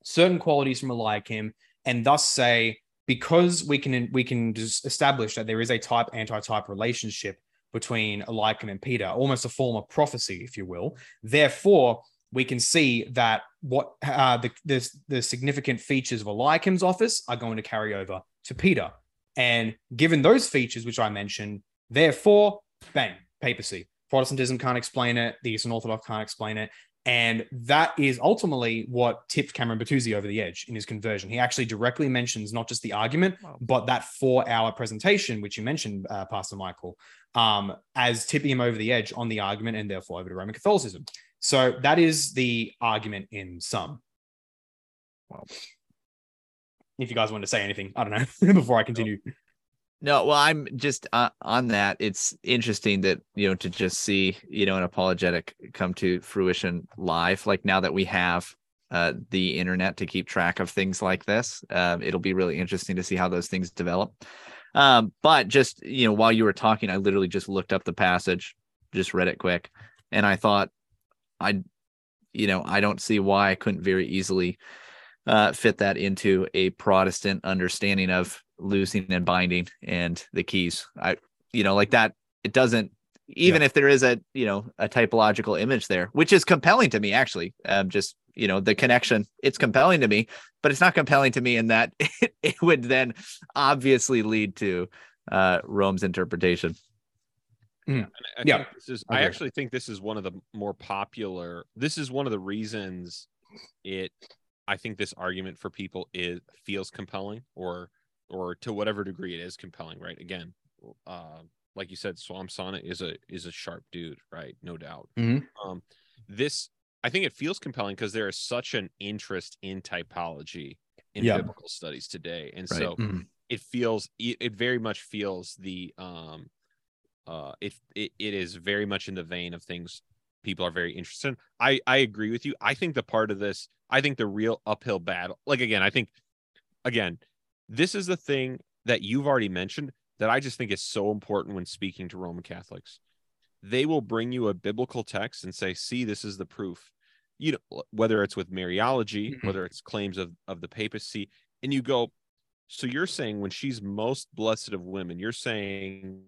certain qualities from Eliakim, and thus say because we can we can just establish that there is a type anti-type relationship between Eliakim and Peter, almost a form of prophecy, if you will. Therefore, we can see that what uh, the, the, the significant features of Eliakim's office are going to carry over to Peter. And given those features, which I mentioned, therefore, bang, papacy. Protestantism can't explain it. The Eastern Orthodox can't explain it. And that is ultimately what tipped Cameron Bertuzzi over the edge in his conversion. He actually directly mentions not just the argument, wow. but that four hour presentation, which you mentioned, uh, Pastor Michael, um, as tipping him over the edge on the argument and therefore over to Roman Catholicism. So that is the argument in sum. Well, if you guys want to say anything, I don't know before I continue.
No, well, I'm just uh, on that. It's interesting that you know to just see you know an apologetic come to fruition live. Like now that we have uh, the internet to keep track of things like this, um, it'll be really interesting to see how those things develop. Um, but just you know, while you were talking, I literally just looked up the passage, just read it quick, and I thought, I, you know, I don't see why I couldn't very easily uh, fit that into a Protestant understanding of loosing and binding and the keys. I, you know, like that. It doesn't even yeah. if there is a you know a typological image there which is compelling to me actually um just you know the connection it's compelling to me but it's not compelling to me in that it, it would then obviously lead to uh rome's interpretation
mm. I, I yeah this is okay. i actually think this is one of the more popular this is one of the reasons it i think this argument for people is feels compelling or or to whatever degree it is compelling right again uh like you said Suan Sonna is a is a sharp dude right no doubt
mm-hmm.
um this I think it feels compelling because there is such an interest in typology in biblical studies today, and right. so mm-hmm. it feels it very much feels the um uh it, it it is very much in the vein of things people are very interested in. I I agree with you. I think the part of this, I think the real uphill battle, like again, I think again, this is the thing that you've already mentioned that I just think is so important when speaking to Roman Catholics they will bring you a biblical text and say, see, this is the proof. You know, whether it's with Mariology, mm-hmm. whether it's claims of, of the papacy, and you go, so you're saying when she's most blessed of women, you're saying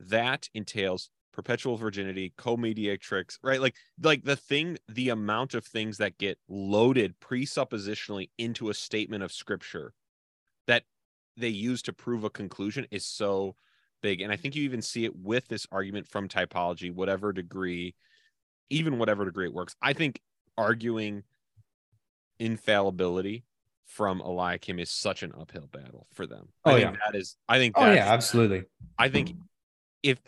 that entails perpetual virginity, co-mediatrix, right? Like, like the thing, the amount of things that get loaded presuppositionally into a statement of scripture that they use to prove a conclusion is so big. And I think you even see it with this argument from typology, whatever degree, even whatever degree it works. I think arguing infallibility from Eliakim is such an uphill battle for them.
Oh,
I
yeah.
that is I think
Oh yeah, absolutely.
I think if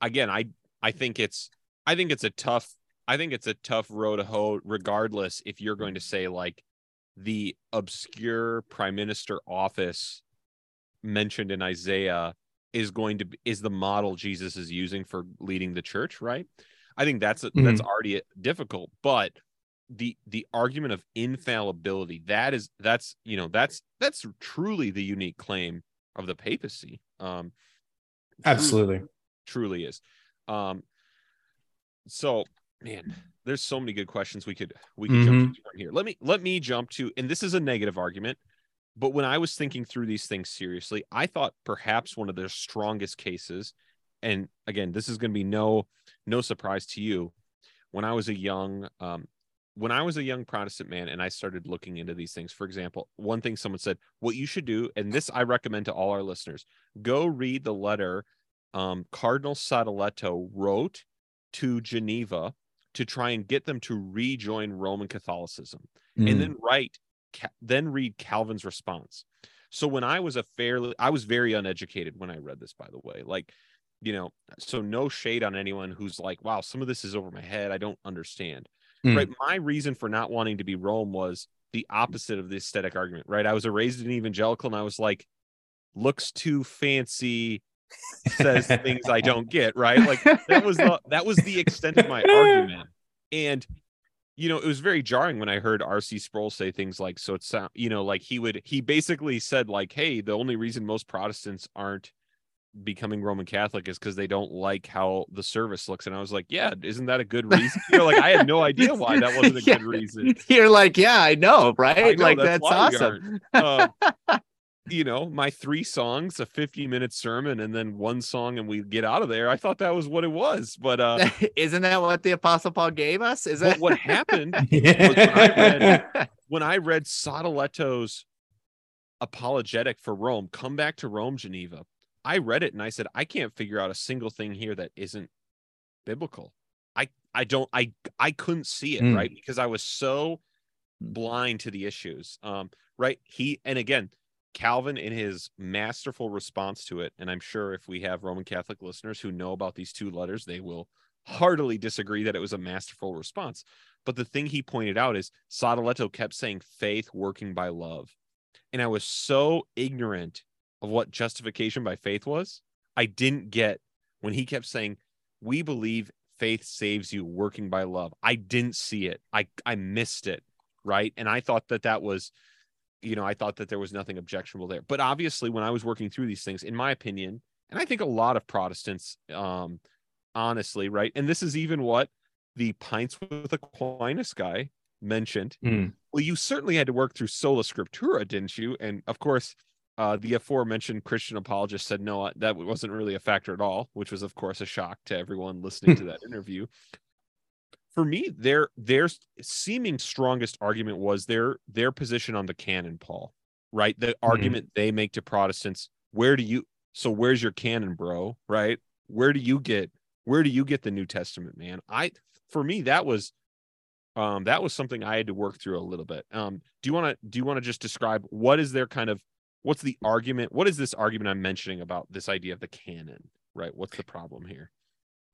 again, I I think it's I think it's a tough I think it's a tough road to hoe regardless if you're going to say like the obscure prime minister office mentioned in Isaiah is going to be, is the model Jesus is using for leading the church, right? I think that's mm-hmm. that's already difficult, but the the argument of infallibility that is that's you know that's that's truly the unique claim of the papacy. Um
absolutely
truly, truly is. Um so man, there's so many good questions we could we could mm-hmm. jump from here. Let me let me jump to and this is a negative argument but when I was thinking through these things seriously, I thought perhaps one of their strongest cases, and again, this is going to be no no surprise to you. When I was a young um, when I was a young Protestant man and I started looking into these things, for example, one thing someone said, what you should do, and this I recommend to all our listeners, go read the letter um, Cardinal Sadoleto wrote to Geneva to try and get them to rejoin Roman Catholicism,
Mm.
and then write, then read Calvin's response. So when I was a fairly, I was very uneducated when I read this, by the way, like, you know, so no shade on anyone who's like, wow, some of this is over my head. I don't understand.
Mm.
Right. My reason for not wanting to be Rome was the opposite of the aesthetic argument, right? I was raised an evangelical and I was like, looks too fancy, says things I don't get, right? Like that was the that was the extent of my argument. And you know, it was very jarring when I heard RC Sproul say things like, so it's uh, you know, like he would he basically said, like, hey, the only reason most Protestants aren't becoming Roman Catholic is because they don't like how the service looks. And I was like, yeah, isn't that a good reason? You know, like I had no idea why that wasn't a
Yeah.
good reason.
You're like, yeah, I know, right?
I know,
like that's,
we
awesome.
You know, my three songs, a 50 minute sermon, and then one song, and we get out of there. I thought that was what it was. But uh
Isn't that what the Apostle Paul gave us? Is that
what happened
Yeah.
when I read Sadoleto's apologetic for Rome, come back to Rome, Geneva, I read it and I said, I can't figure out a single thing here that isn't biblical. I I don't I I couldn't see it,
Mm.
right? Because I was so blind to the issues. Um, right. He and again, Calvin in his masterful response to it, and I'm sure if we have Roman Catholic listeners who know about these two letters, they will heartily disagree that it was a masterful response. But the thing he pointed out is Sadoleto kept saying faith working by love. And I was so ignorant of what justification by faith was. I didn't get when he kept saying, We believe faith saves you working by love. I didn't see it. I, I missed it. Right. And I thought that that was, you know, I thought that there was nothing objectionable there. But obviously, when I was working through these things, in my opinion, and I think a lot of Protestants, um, honestly, right. And this is even what the Pints with Aquinas guy mentioned.
Mm.
Well, you certainly had to work through sola scriptura, didn't you? And of course, uh, the aforementioned Christian apologist said no, that wasn't really a factor at all, which was, of course, a shock to everyone listening to that interview. For me, their their seeming strongest argument was their their position on the canon, Paul. Right, the argument they make to Protestants. Where do you? So where's your canon, bro? Right, where do you get where do you get the New Testament, man? I for me that was um that was something I had to work through a little bit. Um do you want to do you want to just describe what is their kind of what's the argument? What is this argument I'm mentioning about this idea of the canon? Right? What's the problem here?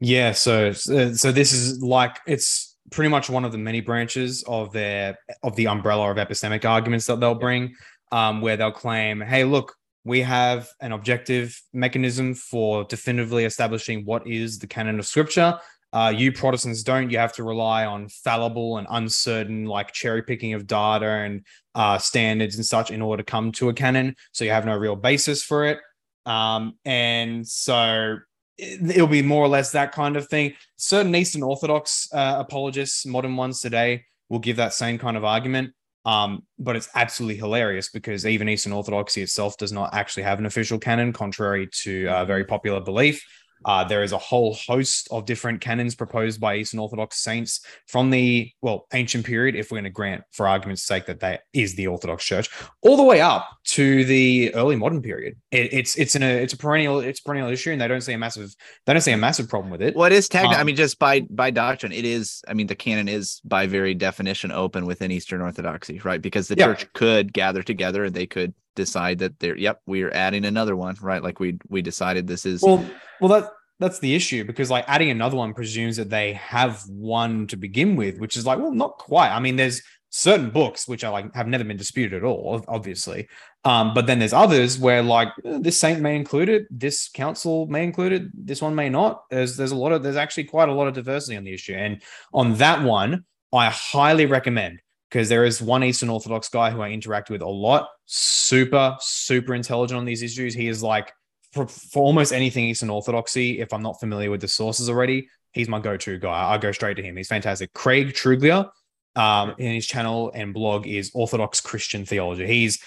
Yeah, so so this is like it's pretty much one of the many branches of their of the umbrella of epistemic arguments that they'll bring, um, where they'll claim, "Hey, look, we have an objective mechanism for definitively establishing what is the canon of Scripture. Uh, you Protestants don't. You have to rely on fallible and uncertain, like cherry picking of data and uh, standards and such in order to come to a canon. So you have no real basis for it. Um, and so it'll be more or less that kind of thing. Certain Eastern Orthodox uh, apologists, modern ones today, will give that same kind of argument. Um, but it's absolutely hilarious because even Eastern Orthodoxy itself does not actually have an official canon, contrary to uh, very popular belief. Uh, there is a whole host of different canons proposed by Eastern Orthodox saints from the well ancient period, if we're going to grant, for argument's sake, that that is the Orthodox Church, all the way up to the early modern period. It, it's it's in a it's a perennial it's a perennial issue, and they don't see a massive they don't see a massive problem with it.
What is technical? I
Um,
mean, just by by doctrine, it is. I mean, the canon is by very definition open within Eastern Orthodoxy, right? Because the
Yeah.
church could gather together and they could decide that they're. Yep, we're adding another one, right? Like we we decided this is.
Well, well, that that's the issue because like adding another one presumes that they have one to begin with, which is like, well, not quite. I mean, there's certain books which are like have never been disputed at all, obviously. Um, but then there's others where like eh, this saint may include it, this council may include it, this one may not. There's there's a lot of there's actually quite a lot of diversity on the issue, and on that one, I highly recommend because there is one Eastern Orthodox guy who I interact with a lot, super super intelligent on these issues. He is like for, for almost anything Eastern Orthodoxy, if I'm not familiar with the sources already, he's my go-to guy. I go straight to him. He's fantastic. Craig Truglia, um, in his channel and blog is Orthodox Christian Theology. He's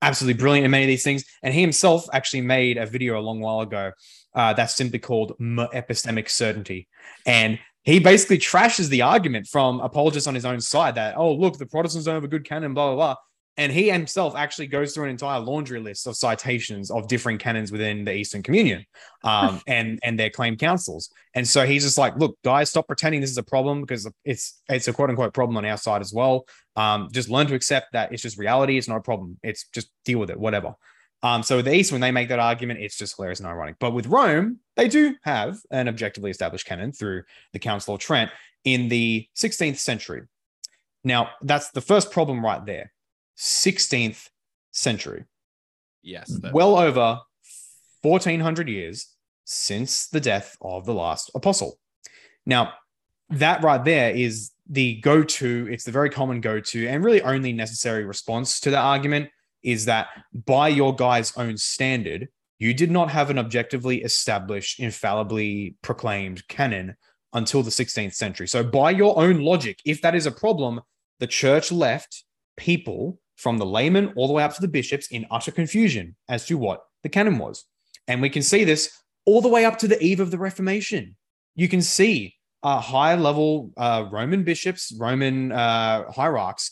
absolutely brilliant in many of these things, and he himself actually made a video a long while ago uh, that's simply called M- epistemic certainty, and he basically trashes the argument from apologists on his own side that, oh, look, the Protestants don't have a good canon, blah, blah, blah. And he himself actually goes through an entire laundry list of citations of differing canons within the Eastern Communion um, and, and their claimed councils. And so he's just like, look, guys, stop pretending this is a problem because it's it's a quote unquote problem on our side as well. Um, just learn to accept that it's just reality. It's not a problem. It's just deal with it, whatever. Um, so with the East, when they make that argument, it's just hilarious and ironic. But with Rome, they do have an objectively established canon through the Council of Trent in the 16th century. Now, that's the first problem right there. 16th century.
Yes. that-
Well over 1400 years since the death of the last apostle. Now, that right there is the go to, it's the very common go to and really only necessary response to that argument is that by your guy's own standard, you did not have an objectively established, infallibly proclaimed canon until the 16th century. So, by your own logic, if that is a problem, the church left people from the layman all the way up to the bishops in utter confusion as to what the canon was. And we can see this all the way up to the eve of the Reformation. You can see uh, high level uh, Roman bishops, Roman uh, hierarchs,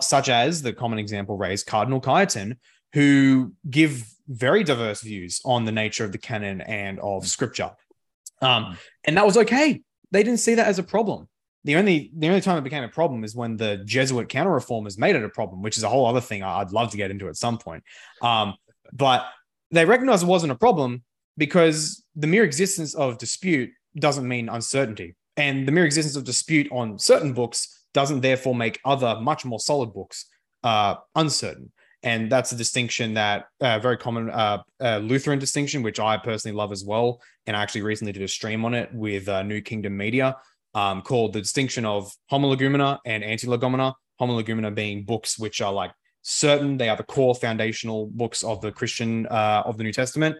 such as the common example raised, Cardinal Cajetan, who give very diverse views on the nature of the canon and of scripture. Um, and that was okay. They didn't see that as a problem. The only the only time it became a problem is when the Jesuit counter reformers made it a problem, which is a whole other thing I'd love to get into at some point. Um, but they recognized it wasn't a problem because the mere existence of dispute doesn't mean uncertainty. And the mere existence of dispute on certain books doesn't therefore make other much more solid books uh, uncertain. And that's a distinction that uh, very common uh, uh, Lutheran distinction, which I personally love as well. And I actually recently did a stream on it with uh, New Kingdom Media um, called the distinction of homologoumena and antilegomena. Homolegumena being books which are like certain, they are the core foundational books of the Christian uh, of the New Testament,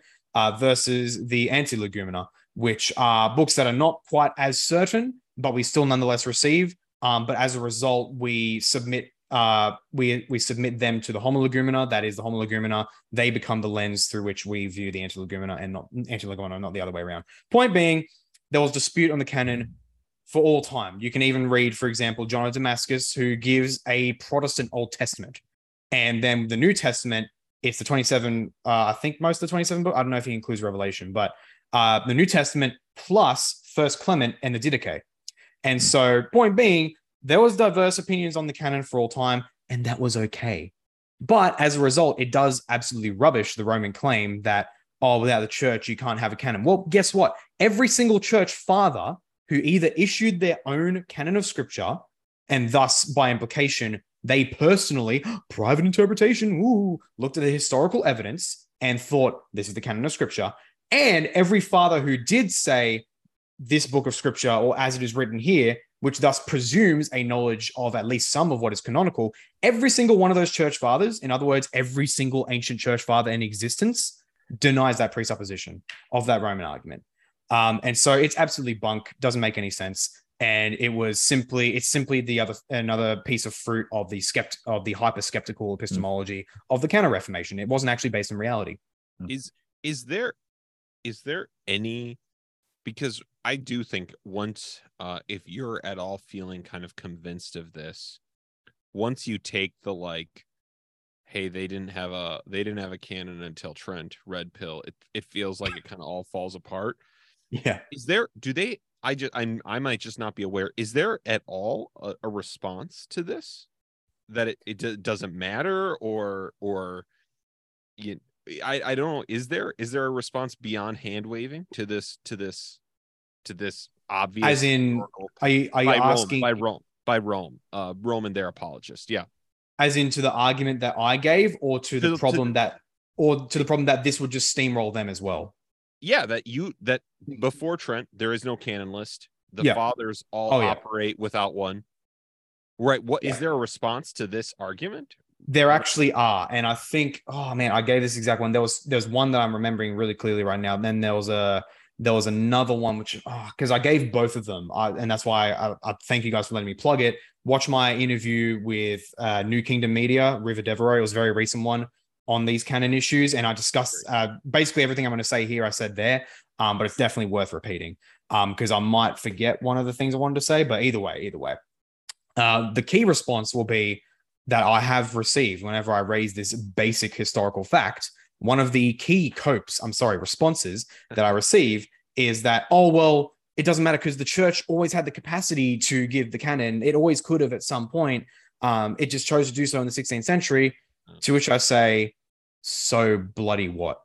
versus the antilegomena, which are books that are not quite as certain, but we still nonetheless receive. Um, but as a result, we submit uh, we we submit them to the homologoumena. That is the homologoumena. They become the lens through which we view the antilegomena and not antilegomena, not the other way around. Point being, there was dispute on the canon for all time. You can even read, for example, John of Damascus, who gives a Protestant Old Testament, and then the New Testament. It's the twenty-seven. Uh, I think most of the twenty-seven book. I don't know if he includes Revelation, but uh, the New Testament plus First Clement and the Didache. And so, point being, there was diverse opinions on the canon for all time, and that was okay. But as a result, it does absolutely rubbish the Roman claim that, oh, without the church, you can't have a canon. Well, guess what? Every single church father who either issued their own canon of scripture, and thus, by implication, they personally, private interpretation, ooh, looked at the historical evidence and thought, this is the canon of scripture. And every father who did say, this book of scripture, or as it is written here, which thus presumes a knowledge of at least some of what is canonical, every single one of those church fathers, in other words, every single ancient church father in existence, denies that presupposition of that Roman argument. Um, and so it's absolutely bunk, doesn't make any sense. And it was simply, it's simply the other another piece of fruit of the skept of the hyper skeptical epistemology of the Counter Reformation. It wasn't actually based in reality.
is is there is there any because i do think once uh if you're at all feeling kind of convinced of this once you take the like hey they didn't have a they didn't have a canon until trent red pill it, it feels like it kind of all falls apart
Yeah.
is there do they i just i'm i might just not be aware is there at all a, a response to this that it, it do- doesn't matter or or you I, I don't know is there is there a response beyond hand waving to this to this to this obvious
As in, Are you, are you
by
asking
Rome, by Rome by Rome uh Rome and their apologist yeah
as into the argument that I gave, or to the
To- to-
problem that, or to the problem that this would just steamroll them as well?
yeah that you that before Trent there is no canon list the
Yeah.
fathers all
Oh, yeah.
operate without one right what is
Yeah.
there a response to this argument
There actually are, and I think, oh man, I gave this exact one. There was there's one that I'm remembering really clearly right now. Then there was a there was another one which because I gave both of them, I, and that's why I, I thank you guys for letting me plug it. Watch my interview with uh, New Kingdom Media, River Devereaux. It was a very recent one on these canon issues, and I discussed uh, basically everything I'm going to say here. I said there, um, but it's definitely worth repeating. um, because I might forget one of the things I wanted to say. But either way, either way, uh, the key response will be that I have received whenever I raise this basic historical fact. One of the key copes, I'm sorry, responses that I receive is that, oh, well, it doesn't matter because the church always had the capacity to give the canon. It always could have at some point. Um, it just chose to do so in the 16th century. To which I say, so bloody what?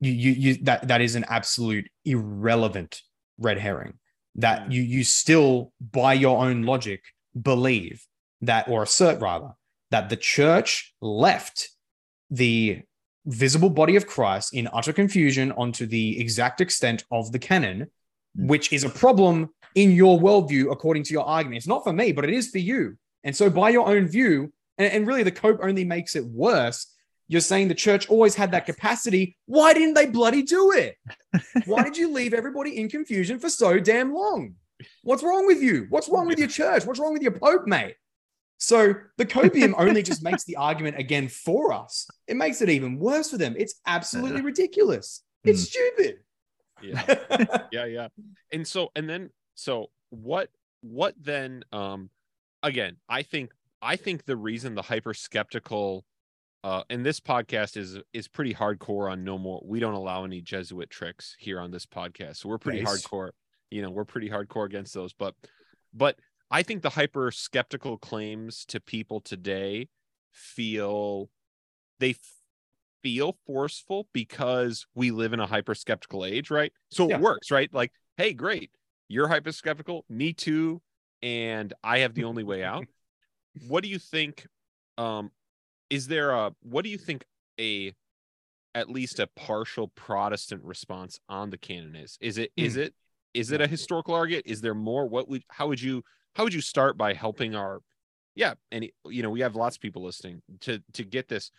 You, you, you that that is an absolute irrelevant red herring. That you you still, by your own logic, believe that, or assert rather, that the church left the visible body of Christ in utter confusion onto the exact extent of the canon, hmm. which is a problem in your worldview, according to your argument. It's not for me, but it is for you. And so, by your own view, and, and really the cope only makes it worse. You're saying the church always had that capacity. Why didn't they bloody do it? Why did you leave everybody in confusion for so damn long? What's wrong with you? What's wrong with your church? What's wrong with your pope, mate? So the copium only just makes the argument again for us. It makes it even worse for them. It's absolutely ridiculous. It's stupid.
Yeah. yeah, yeah. And so and then so what what then um again, I think I think the reason the hyper skeptical uh and this podcast is is pretty hardcore on no more we don't allow any Jesuit tricks here on this podcast. So we're pretty
Nice.
hardcore. You know, we're pretty hardcore against those, but but I think the hyper skeptical claims to people today feel they feel forceful because we live in a hyper skeptical age, right? So
Yeah.
it works, right? Like, hey, great, you're hyper skeptical, me too, and I have the only way out. What do you think? Um, is there a what do you think a at least a partial Protestant response on the canon is? Is it is it is it a historical argument? Is there more? What would how would you how would you start by helping our yeah and you know we have lots of people listening to to get this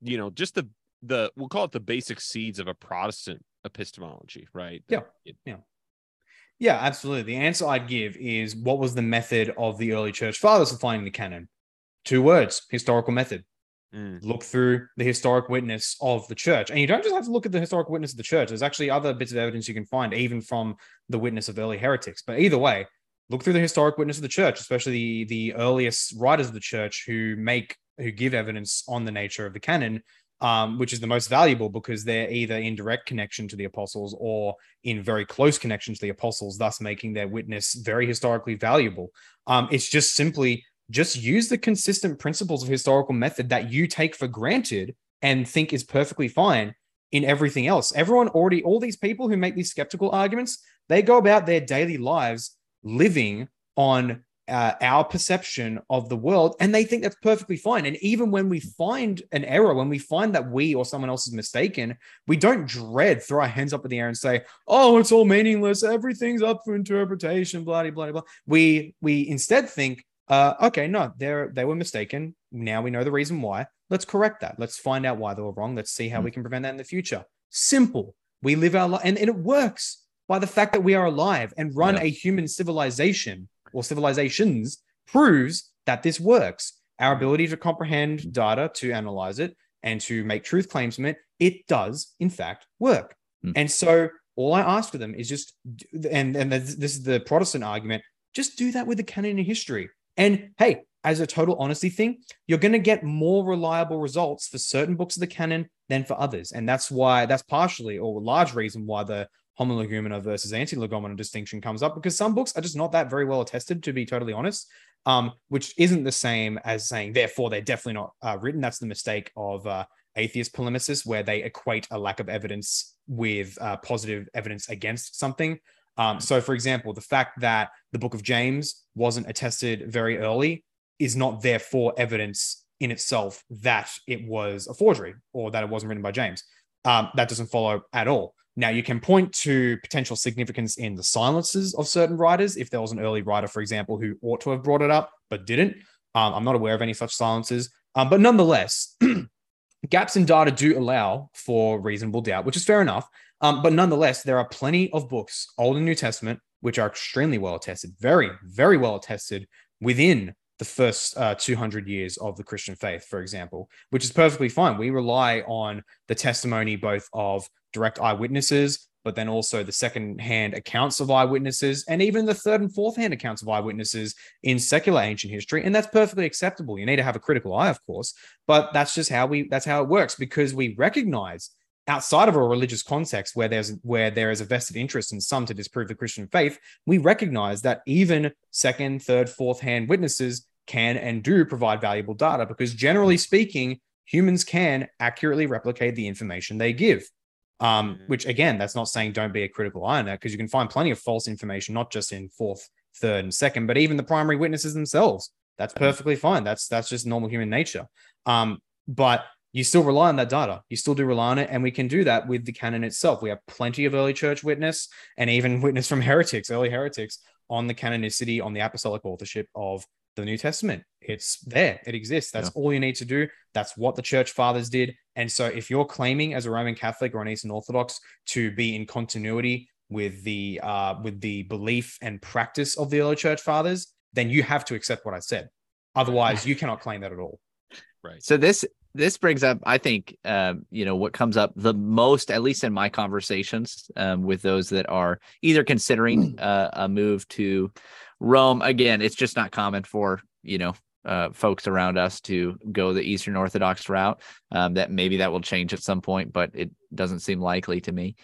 you know just the the we'll call it the basic seeds of a protestant epistemology right
Yeah. Yeah, yeah absolutely. The answer I'd give is what was the method of the early church fathers for finding the canon? Two words historical method.
Mm,
Look through the historic witness of the church. And you don't just have to look at the historic witness of the church. There's actually other bits of evidence you can find, even from the witness of early heretics. But either way, look through the historic witness of the church, especially the, the earliest writers of the church who make who give evidence on the nature of the canon, um, which is the most valuable because they're either in direct connection to the apostles or in very close connection to the apostles, thus making their witness very historically valuable. Um, it's just simply just use the consistent principles of historical method that you take for granted and think is perfectly fine in everything else. Everyone already, all these people who make these skeptical arguments, they go about their daily lives living on uh, our perception of the world, and they think that's perfectly fine. And even when we find an error, when we find that we or someone else is mistaken, we don't dread, throw our hands up in the air and say, "Oh, it's all meaningless. Everything's up for interpretation." Blah blah blah blah. We we instead think, uh, "Okay, no, they they were mistaken. Now we know the reason why. Let's correct that. Let's find out why they were wrong. Let's see how we can prevent that in the future." Simple. We live our life, and, and it works by the fact that we are alive and run
Yeah.
a human civilization or civilizations proves that this works. Our ability to comprehend data, to analyze it, and to make truth claims from it, it does in fact work.
Hmm.
And so all I ask of them is just, and and this this is the Protestant argument, just do that with the canon in history. And hey, as a total honesty thing, you're going to get more reliable results for certain books of the canon than for others. And that's why, that's partially or a large reason why the homologoumena versus anti-legomena distinction comes up because some books are just not that very well attested, to be totally honest. Um, which isn't the same as saying therefore they're definitely not uh, written. That's the mistake of uh, atheist polemicists, where they equate a lack of evidence with uh, positive evidence against something. Um, so, for example, the fact that the Book of James wasn't attested very early is not therefore evidence in itself that it was a forgery or that it wasn't written by James. Um, that doesn't follow at all. Now, you can point to potential significance in the silences of certain writers. If there was an early writer, for example, who ought to have brought it up but didn't, um, I'm not aware of any such silences. Um, but nonetheless, gaps in data do allow for reasonable doubt, which is fair enough. Um, but nonetheless, there are plenty of books, Old and New Testament, which are extremely well attested, very, very well attested within the first uh, 200 years of the Christian faith, for example, which is perfectly fine. We rely on the testimony both of direct eyewitnesses, but then also the second-hand accounts of eyewitnesses, and even the third and fourth-hand accounts of eyewitnesses in secular ancient history. And that's perfectly acceptable. You need to have a critical eye, of course, but that's just how we that's how it works because we recognize outside of a religious context where there's where there is a vested interest in some to disprove the Christian faith, we recognize that even second, third, fourth hand witnesses can and do provide valuable data because generally speaking, humans can accurately replicate the information they give. Um,
Mhm.
which again, that's not saying don't be a critical eye on that because you can find plenty of false information, not just in fourth, third, and second, but even the primary witnesses themselves. That's perfectly fine. That's that's just normal human nature. Um, but you still rely on that data. You still do rely on it, and we can do that with the canon itself. We have plenty of early church witness and even witness from heretics, early heretics, on the canonicity, on the apostolic authorship of the New Testament. It's there. It exists. That's all you need to do. That's what the church fathers did. And so if you're claiming as a Roman Catholic or an Eastern Orthodox to be in continuity with the uh, with the belief and practice of the early church fathers, then you have to accept what I said. Otherwise, you cannot claim that at all.
Right.
So this this brings up, I think, um, you know, what comes up the most, at least in my conversations um, with those that are either considering uh, a move to Rome. Again, it's just not common for you know uh, folks around us to go the Eastern Orthodox route. Um, that maybe that will change at some point, but it doesn't seem likely to me.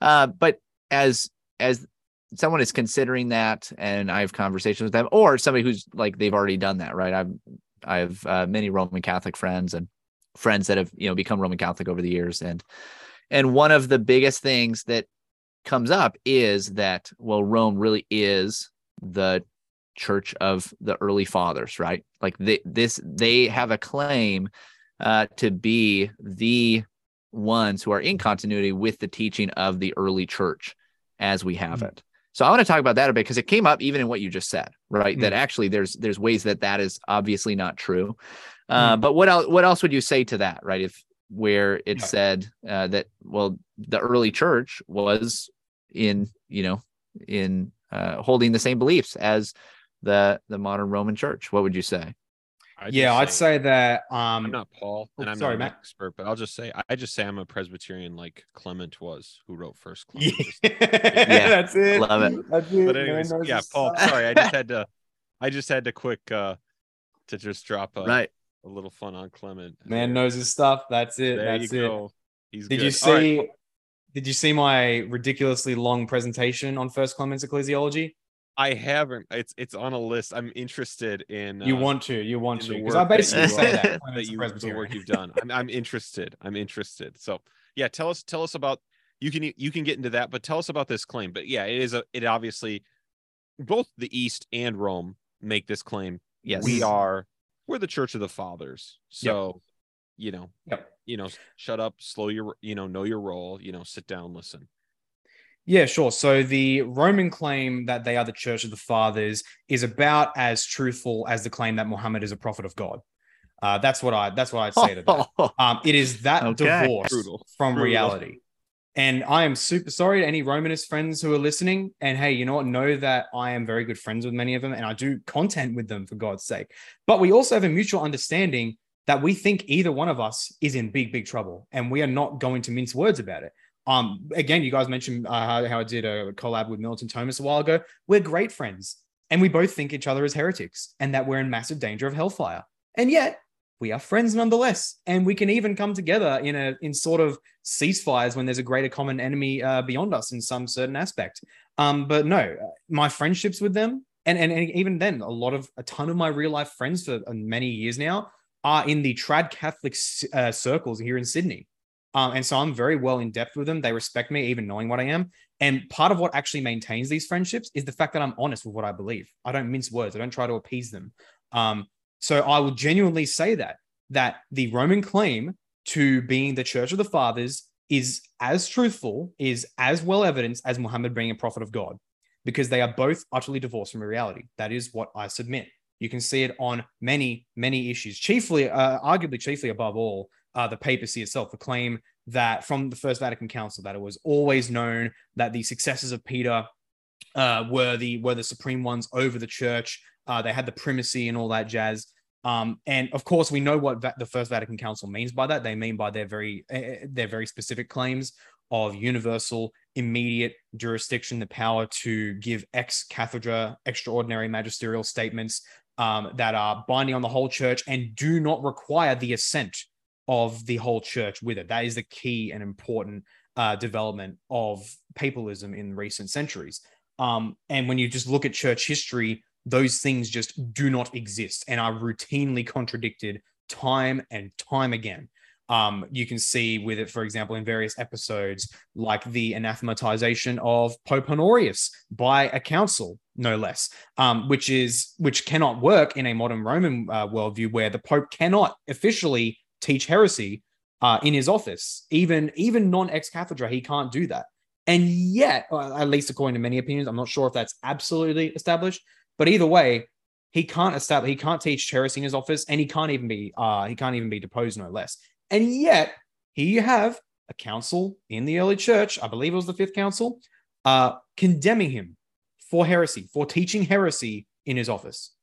Uh, but as as someone is considering that, and I have conversations with them, or somebody who's like they've already done that, right? I've I have uh, many Roman Catholic friends and friends that have you know become Roman Catholic over the years, and and one of the biggest things that comes up is that well, Rome really is the church of the early fathers, right? Like they, this, they have a claim uh, to be the ones who are in continuity with the teaching of the early church as we have
Mm.
it. So I want to talk about that a bit because it came up even in what you just said, right?
Mm.
That actually there's there's ways that that is obviously not true. Uh, But what else? What else would you say to that, right? If where it
Yeah.
said uh, that well, the early church was in you know in uh, holding the same beliefs as the the modern Roman church. What would you say?
I just
yeah, I'd say that. Um,
I'm not Paul,
Oh,
and I'm
sorry,
not an
Matt.
expert, but I'll just say I just say I'm a Presbyterian like Clement was, who wrote First Clement.
yeah,
Just-
that's it.
Love it.
That's it.
but anyways,
knows
yeah, Paul.
stuff.
Sorry, I just had to, I just had to quick uh to just drop a,
right.
a little fun on Clement.
Man knows his stuff. That's it.
There
That's
you
it.
go. He's
Did
good.
you
All right,
see? Did you see my ridiculously long presentation on First Clement's ecclesiology?
I haven't. It's it's on a list. I'm interested in.
You
uh,
want to? You want to?
the
Because
work
I
that
basically
you
say that.
that
Clement's
you the work you've done. I'm I'm interested. I'm interested. So yeah, tell us tell us about you can you can get into that, but tell us about this claim. But yeah, it is a it obviously both the East and Rome make this claim.
Yes.
We are we're the Church of the Fathers.
Yep.
So you know
Yep.
you know shut up, slow your you know know your role. You know sit down, listen.
Yeah, sure. So the Roman claim that they are the Church of the Fathers is about as truthful as the claim that Muhammad is a prophet of God. Uh, that's what I. That's what I'd say to that. Um, it is that
Okay.
divorced
Brutal.
from
Brutal.
reality. And I am super sorry to any Romanist friends who are listening. And hey, you know what? Know that I am very good friends with many of them and I do content with them for God's sake. But we also have a mutual understanding that we think either one of us is in big, big trouble. And we are not going to mince words about it. Um, again, you guys mentioned uh, how, I did a collab with Milton Thomas a while ago. We're great friends and we both think each other as heretics and that we're in massive danger of hellfire. And yet we are friends nonetheless. And we can even come together in a in sort of ceasefires when there's a greater common enemy uh, beyond us in some certain aspect. Um, but no, uh, my friendships with them, and, and and even then, a lot of a ton of my real life friends for uh, many years now are in the trad Catholic uh, circles here in Sydney. Um, and so I'm very well in depth with them. They respect me, even knowing what I am. And part of what actually maintains these friendships is the fact that I'm honest with what I believe. I don't mince words. I don't try to appease them. Um, so I will genuinely say that that the Roman claim to being the Church of the Fathers is as truthful, is as well evidenced as Muhammad being a prophet of God, because they are both utterly divorced from reality. That is what I submit. You can see it on many, many issues. Chiefly, uh, arguably, chiefly above all, uh, the papacy itself, the claim that from the First Vatican Council that it was always known that the successors of Peter uh, were the were the supreme ones over the church. Uh, they had the primacy and all that jazz. Um, and of course, we know what Va- the First Vatican Council means by that. They mean by their very uh, their very specific claims of universal immediate jurisdiction, the power to give ex cathedra extraordinary magisterial statements um, that are binding on the whole church and do not require the assent of the whole church with it. That is the key and important uh, development of papalism in recent centuries. Um, and when you just look at church history, those things just do not exist and are routinely contradicted time and time again. Um, you can see with it, for example, in various episodes, like the anathematization of Pope Honorius by a council, no less, um, which is which cannot work in a modern Roman uh, worldview where the Pope cannot officially teach heresy uh, in his office, even even non ex cathedra, he can't do that. And yet, at least according to many opinions, I'm not sure if that's absolutely established, but either way, he can't establish, he can't teach heresy in his office, and he can't even be, uh, he can't even be deposed, no less. And yet, here you have a council in the early church, I believe it was the fifth council, uh, condemning him for heresy, for teaching heresy in his office.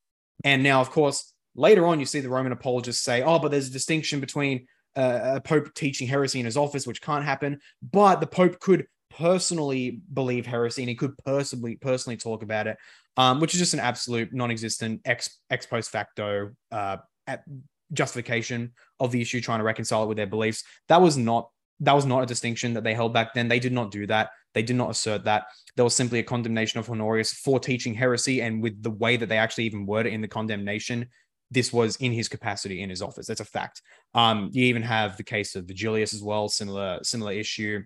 And now, of course, later on, you see the Roman apologists say, oh, but there's a distinction between uh, a pope teaching heresy in his office, which can't happen, but the pope could personally believe heresy and he could personally personally talk about it, um, which is just an absolute non-existent ex ex post facto uh, justification of the issue, trying to reconcile it with their beliefs. That was not that was not a distinction that they held back then. They did not do that. They did not assert that. There was simply a condemnation of Honorius for teaching heresy, and with the way that they actually even word it in the condemnation, this was in his capacity in his office. That's a fact. Um, you even have the case of Vigilius as well, similar similar issue.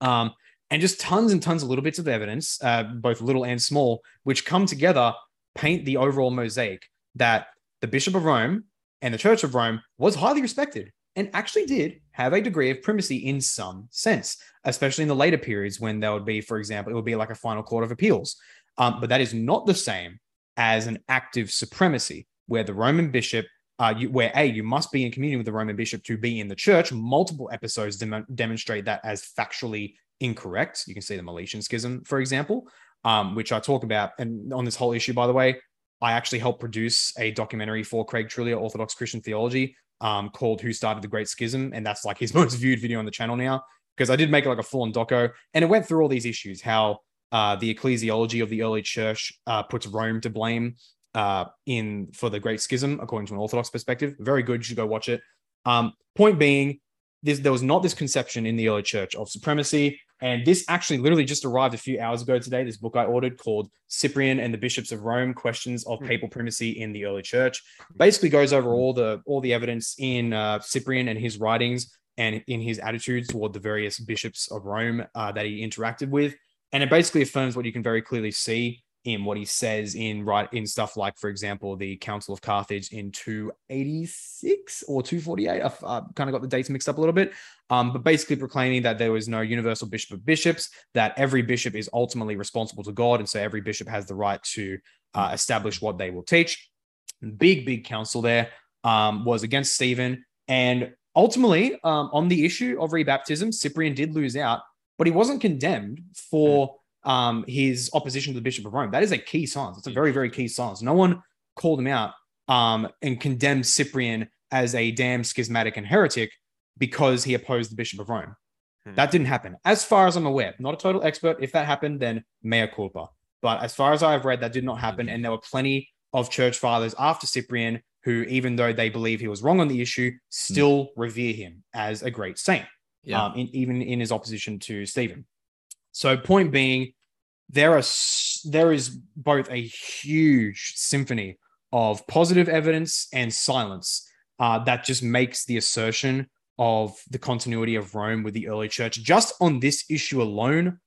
Um, and just tons and tons of little bits of evidence, uh, both little and small, which come together, paint the overall mosaic that the Bishop of Rome and the Church of Rome was highly respected and actually did have a degree of primacy in some sense, especially in the later periods when there would be, for example, it would be like a final court of appeals. Um, but that is not the same as an active supremacy where the Roman bishop, uh, you, where A, you must be in communion with the Roman bishop to be in the church. Multiple episodes dem- demonstrate that as factually incorrect. You can see the Meletian schism, for example, um, which I talk about. And on this whole issue, by the way, I actually helped produce a documentary for Craig Truglia, Orthodox Christian Theology, um, called Who Started the Great Schism. And that's like his most viewed video on the channel now, because I did make like a full on doco and it went through all these issues, how uh, the ecclesiology of the early church uh, puts Rome to blame uh, in for the Great Schism, according to an Orthodox perspective. Very good. You should go watch it. Um, point being, there was not this conception in the early church of supremacy. And this actually literally just arrived a few hours ago today. This book I ordered called Cyprian and the Bishops of Rome: Questions of hmm. Papal Primacy in the Early Church. Basically goes over all the all the evidence in uh, Cyprian and his writings and in his attitudes toward the various bishops of Rome uh, that he interacted with. And it basically affirms what you can very clearly see in what he says in right in stuff like, for example, the Council of Carthage in 286 or 248. I've kind of got the dates mixed up a little bit, um, but basically proclaiming that there was no universal bishop of bishops, that every bishop is ultimately responsible to God, and so every bishop has the right to uh, establish what they will teach. Big, big council there um, was against Stephen, and ultimately um, on the issue of rebaptism, Cyprian did lose out, but he wasn't condemned for um, his opposition to the Bishop of Rome. That is a key silence. It's a very, very key silence. No one called him out um, and condemned Cyprian as a damn schismatic and heretic because he opposed the Bishop of Rome. Hmm. That didn't happen, as far as I'm aware. Not a total expert. If that happened, then mea culpa. But as far as I've read, that did not happen. Hmm. And there were plenty of church fathers after Cyprian who, even though they believe he was wrong on the issue, still hmm. revere him as a great saint, yeah. um, in, even in his opposition to Stephen. So, point being, there are there is both a huge symphony of positive evidence and silence uh, that just makes the assertion of the continuity of Rome with the early church just on this issue alone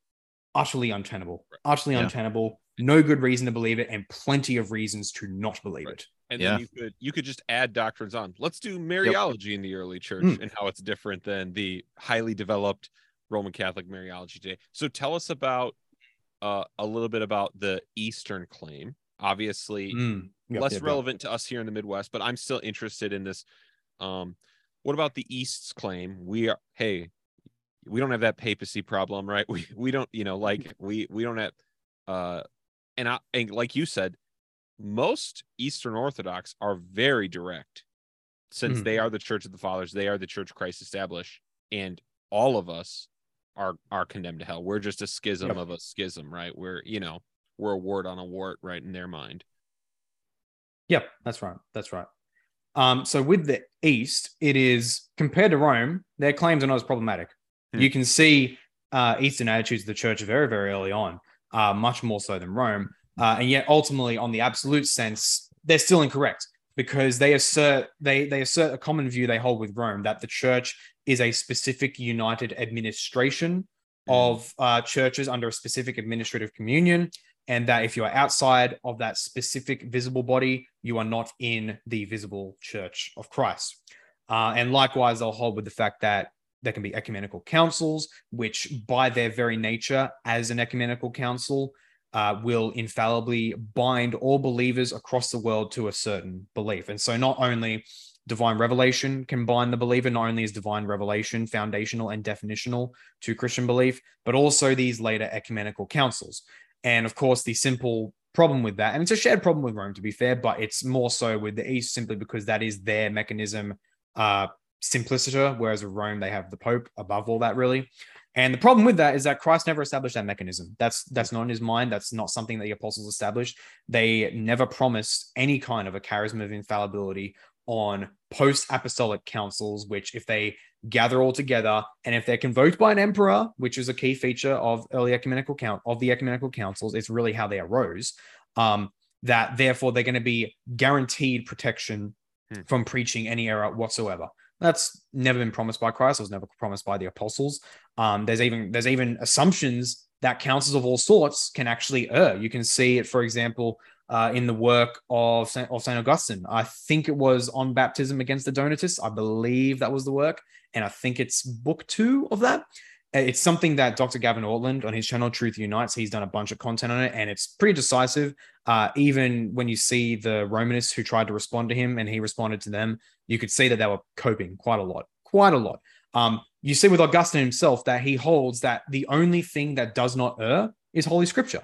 utterly untenable, utterly yeah. untenable. No good reason to believe it, and plenty of reasons to not believe right. it.
And yeah. then you could you could just add doctrines on. Let's do Mariology yep. in the early church mm. and how it's different than the highly developed Roman Catholic Mariology today. So tell us about uh, a little bit about the Eastern claim. Obviously, mm. yep, less yep, relevant yep. to us here in the Midwest, but I'm still interested in this. Um, what about the East's claim? We are hey, we don't have that papacy problem, right? We we don't, you know, like we we don't have uh and I and like you said, most Eastern Orthodox are very direct since mm. they are the church of the fathers, they are the church Christ established, and all of us are are condemned to hell. We're just a schism
Yep.
of a schism, right? We're you know we're a wart on a wart, right in their mind.
Yep, that's right. That's right. Um, so with the East, it is compared to Rome, their claims are not as problematic.
Hmm.
You can see uh, Eastern attitudes of the church very, very early on, uh, much more so than Rome. Uh, and yet, ultimately, on the absolute sense, they're still incorrect because they assert they they assert a common view they hold with Rome that the church is a specific united administration of uh, churches under a specific administrative communion, and that if you are outside of that specific visible body, you are not in the visible church of Christ. Uh, and likewise, they'll hold with the fact that there can be ecumenical councils, which, by their very nature, as an ecumenical council, uh, will infallibly bind all believers across the world to a certain belief. And so, not only divine revelation combine the believer, not only is divine revelation foundational and definitional to Christian belief, but also these later ecumenical councils. And of course, the simple problem with that, and it's a shared problem with Rome, to be fair, but it's more so with the East simply because that is their mechanism uh, simpliciter, whereas with Rome, they have the Pope above all that, really. And the problem with that is that Christ never established that mechanism. That's that's not in his mind. That's not something that the apostles established. They never promised any kind of a charisma of infallibility on post-apostolic councils, which if they gather all together and if they're convoked by an emperor, which is a key feature of early ecumenical count of the ecumenical councils, it's really how they arose. Um, that therefore they're going to be guaranteed protection
Hmm.
from preaching any error whatsoever. That's never been promised by Christ. It was never promised by the apostles. Um, there's even there's even assumptions that councils of all sorts can actually err. You can see it, for example, uh, in the work of Saint, of Saint Augustine. I think it was on baptism against the Donatists. I believe that was the work, and I think it's book two of that. Uh, It's something that Dr. Gavin Ortlund on his channel Truth Unites, he's done a bunch of content on it, and it's pretty decisive. Uh, even when you see the Romanists who tried to respond to him and he responded to them, you could see that they were coping quite a lot, quite a lot. Um, you see with Augustine himself that he holds that the only thing that does not err is Holy Scripture,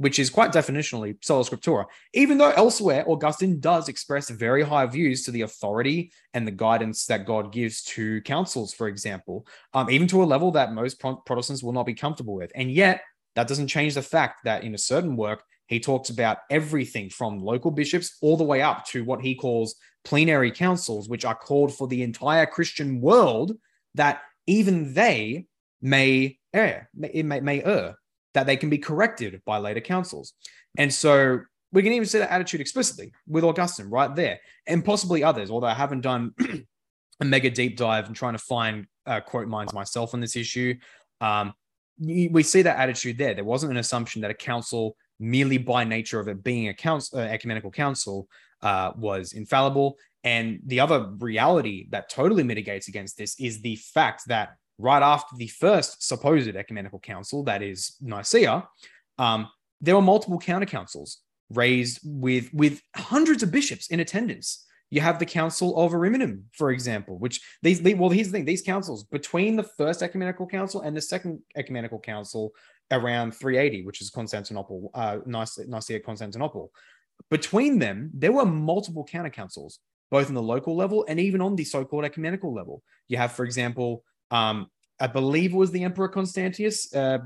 which is quite definitionally sola scriptura. Even though elsewhere Augustine does express very high views to the authority and the guidance that God gives to councils, for example, um, even to a level that most Pro- Protestants will not be comfortable with, and yet that doesn't change the fact that in a certain work he talks about everything from local bishops all the way up to what he calls plenary councils, which are called for the entire Christian world, that even they may err, may, may, may err, that they can be corrected by later councils. And so we can even see that attitude explicitly with Augustine right there, and possibly others, although I haven't done a mega deep dive and trying to find uh, quote minds myself on this issue. Um, we see that attitude there. There wasn't an assumption that a council, merely by nature of it being a council, uh, ecumenical council, uh, was infallible. And the other reality that totally mitigates against this is the fact that right after the first supposed ecumenical council, that is Nicaea, um, there were multiple counter councils raised with with hundreds of bishops in attendance. You have the Council of Ariminum, for example, which these, well, here's the thing: these councils between the first ecumenical council and the second ecumenical council around 380, which is Constantinople, uh, Nicaea, Constantinople. Between them, there were multiple counter councils, both in the local level and even on the so-called ecumenical level. You have, for example, um, I believe it was the Emperor Constantius. Uh,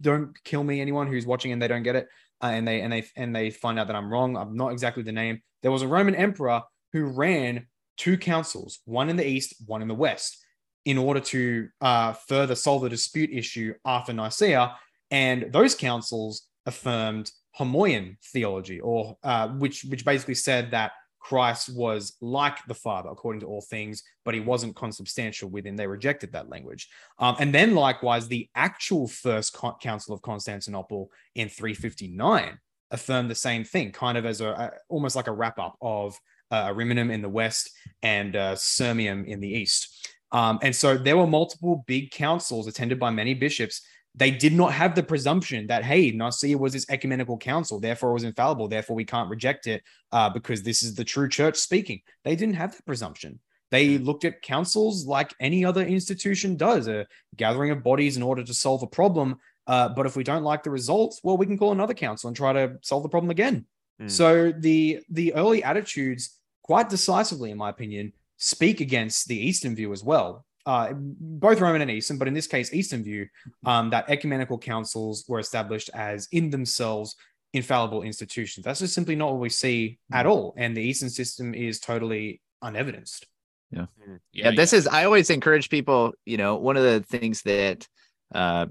don't kill me, anyone who's watching and they don't get it, uh, and they and they and they find out that I'm wrong. I'm not exactly the name. There was a Roman emperor who ran two councils, one in the east, one in the west, in order to uh, further solve the dispute issue after Nicaea. And those councils affirmed Homoian theology, or uh, which which basically said that Christ was like the Father according to all things, but he wasn't consubstantial within. They rejected that language. Um, and then likewise, the actual first council of Constantinople in 359 affirmed the same thing, kind of as a, a almost like a wrap up of uh, Ariminum in the west and uh, Sirmium in the east. Um, and so there were multiple big councils attended by many bishops. They did not have the presumption that, hey, Nicaea was this ecumenical council, therefore it was infallible, therefore we can't reject it uh, because this is the true church speaking. They didn't have that presumption. They looked at councils like any other institution does, a gathering of bodies in order to solve a problem. Uh, but if we don't like the results, well, we can call another council and try to solve the problem again.
Hmm.
So the the early attitudes, quite decisively, in my opinion, speak against the Eastern view as well. Uh, both Roman and Eastern, but in this case, Eastern view, um, that ecumenical councils were established as in themselves infallible institutions. That's just simply not what we see at all. And the Eastern system is totally unevidenced.
Yeah. Yeah. this is, I always encourage people, you know, one of the things that uh,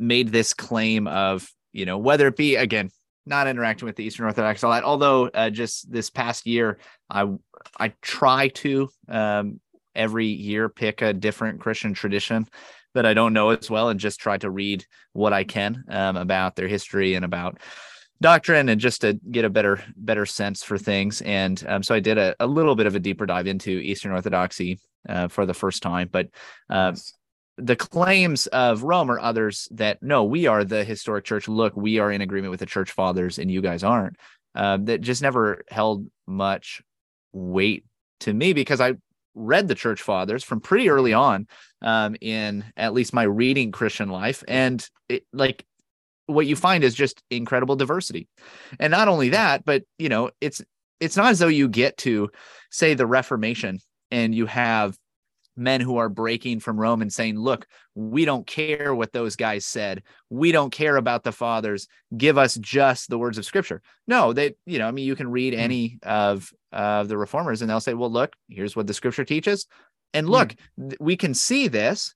made this claim of, you know, whether it be, again, not interacting with the Eastern Orthodox a lot, although uh, just this past year, I, I try to um, every year pick a different Christian tradition that I don't know as well and just try to read what I can um, about their history and about doctrine and just to get a better better sense for things. And um, so I did a, a, little bit of a deeper dive into Eastern Orthodoxy uh, for the first time. But uh, yes. the claims of Rome or others that no, we are the historic church. Look, we are in agreement with the church fathers, and you guys aren't. Uh, that just never held much weight to me because I read the church fathers from pretty early on um, in at least my reading Christian life, and it, like what you find is just incredible diversity, and not only that, but you know it's it's not as though you get to say the Reformation and you have men who are breaking from Rome and saying, look, we don't care what those guys said. We don't care about the fathers. Give us just the words of scripture. No, they, you know, I mean, you can read hmm. any of uh, the reformers and they'll say, well, look, here's what the scripture teaches. And look, mm. th- we can see this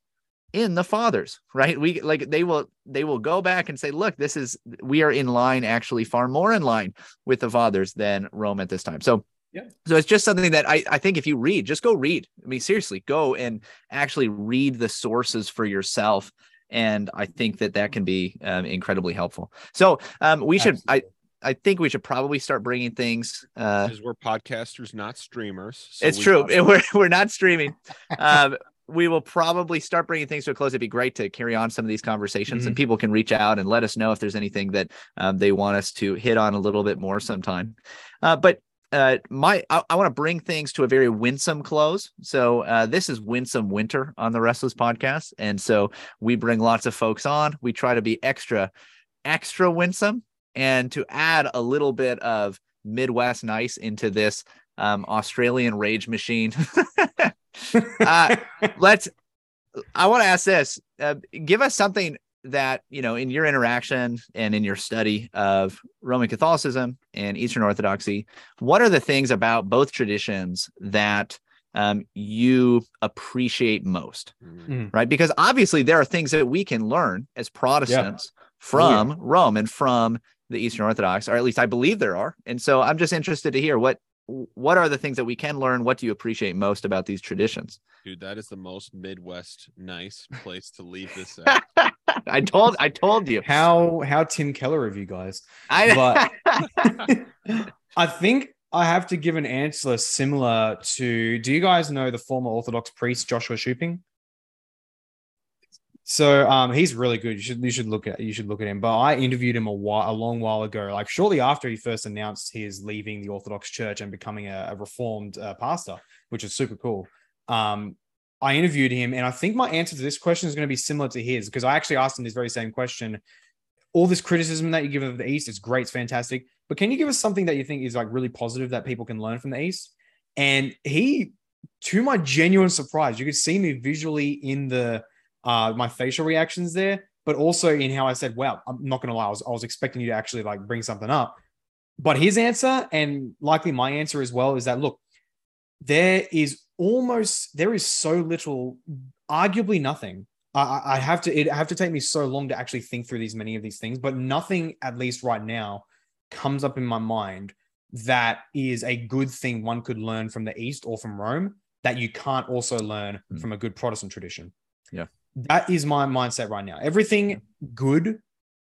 in the fathers, right? We like they will they will go back and say, look, this is we are in line, actually far more in line with the fathers than Rome at this time. So yeah. So it's just something that I, I think if you read, just go read. I mean, seriously, go and actually read the sources for yourself. And I think that that can be um, incredibly helpful. So um, we Absolutely. should, I, I think we should probably start bringing things. Uh,
because we're podcasters, not streamers.
So it's we true. We're, we're not streaming. um, we will probably start bringing things to a close. It'd be great to carry on some of these conversations, mm-hmm. and people can reach out and let us know if there's anything that um, they want us to hit on a little bit more sometime. Uh, but uh, my I, I want to bring things to a very winsome close. So uh, this is winsome winter on the Restless podcast, and so we bring lots of folks on. We try to be extra, extra winsome, and to add a little bit of Midwest nice into this um, Australian rage machine. uh, let's. I want to ask this: uh, Give us something that you know in your interaction and in your study of roman catholicism and eastern orthodoxy what are the things about both traditions that um, you appreciate most mm. right because obviously there are things that we can learn as protestants yeah. from oh, yeah. rome and from the eastern orthodox or at least i believe there are and so i'm just interested to hear what what are the things that we can learn? What do you appreciate most about these traditions?
Dude, that is the most Midwest nice place to leave this
at. I told I told you.
How how Tim Keller of you guys. I but I think I have to give an answer similar to do you guys know the former Orthodox priest Joshua Schooping? So um, he's really good. You should you should look at you should look at him. But I interviewed him a while a long while ago, like shortly after he first announced his leaving the Orthodox Church and becoming a, a reformed uh, pastor, which is super cool. Um, I interviewed him, and I think my answer to this question is going to be similar to his because I actually asked him this very same question. All this criticism that you give of the East is great, it's fantastic. But can you give us something that you think is like really positive that people can learn from the East? And he, to my genuine surprise, you could see me visually in the uh, my facial reactions there, but also in how I said, "Wow, I'm not going to lie, I was, I was expecting you to actually like bring something up." But his answer, and likely my answer as well, is that look, there is almost there is so little, arguably nothing. I, I have to it have to take me so long to actually think through these many of these things, but nothing, at least right now, comes up in my mind that is a good thing one could learn from the East or from Rome that you can't also learn mm. from a good Protestant tradition.
Yeah
that is my mindset right now. Everything good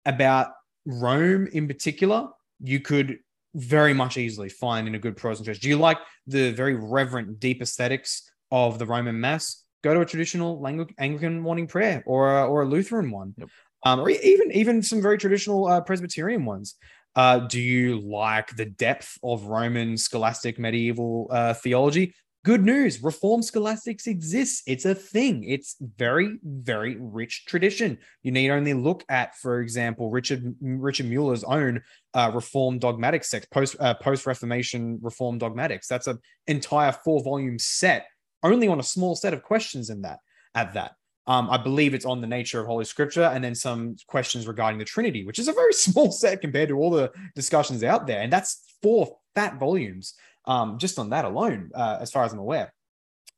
about Rome in particular, you could very much easily find in a good Protestant church. Do you like the very reverent, deep aesthetics of the Roman Mass? Go to a traditional Anglican morning prayer or a, or a Lutheran one, yep. um, or even even some very traditional uh, Presbyterian ones. Uh, do you like the depth of Roman scholastic medieval uh, theology? Good news, Reform scholastics exists. It's a thing. It's very, very rich tradition. You need only look at, for example, Richard Richard Muller's own uh, Reformed dogmatics text, post uh, post Reformation Reform dogmatics. That's an entire four volume set only on a small set of questions in that at that. Um, I believe it's on the nature of Holy Scripture and then some questions regarding the Trinity, which is a very small set compared to all the discussions out there. And that's four fat volumes um, just on that alone, uh, as far as I'm aware.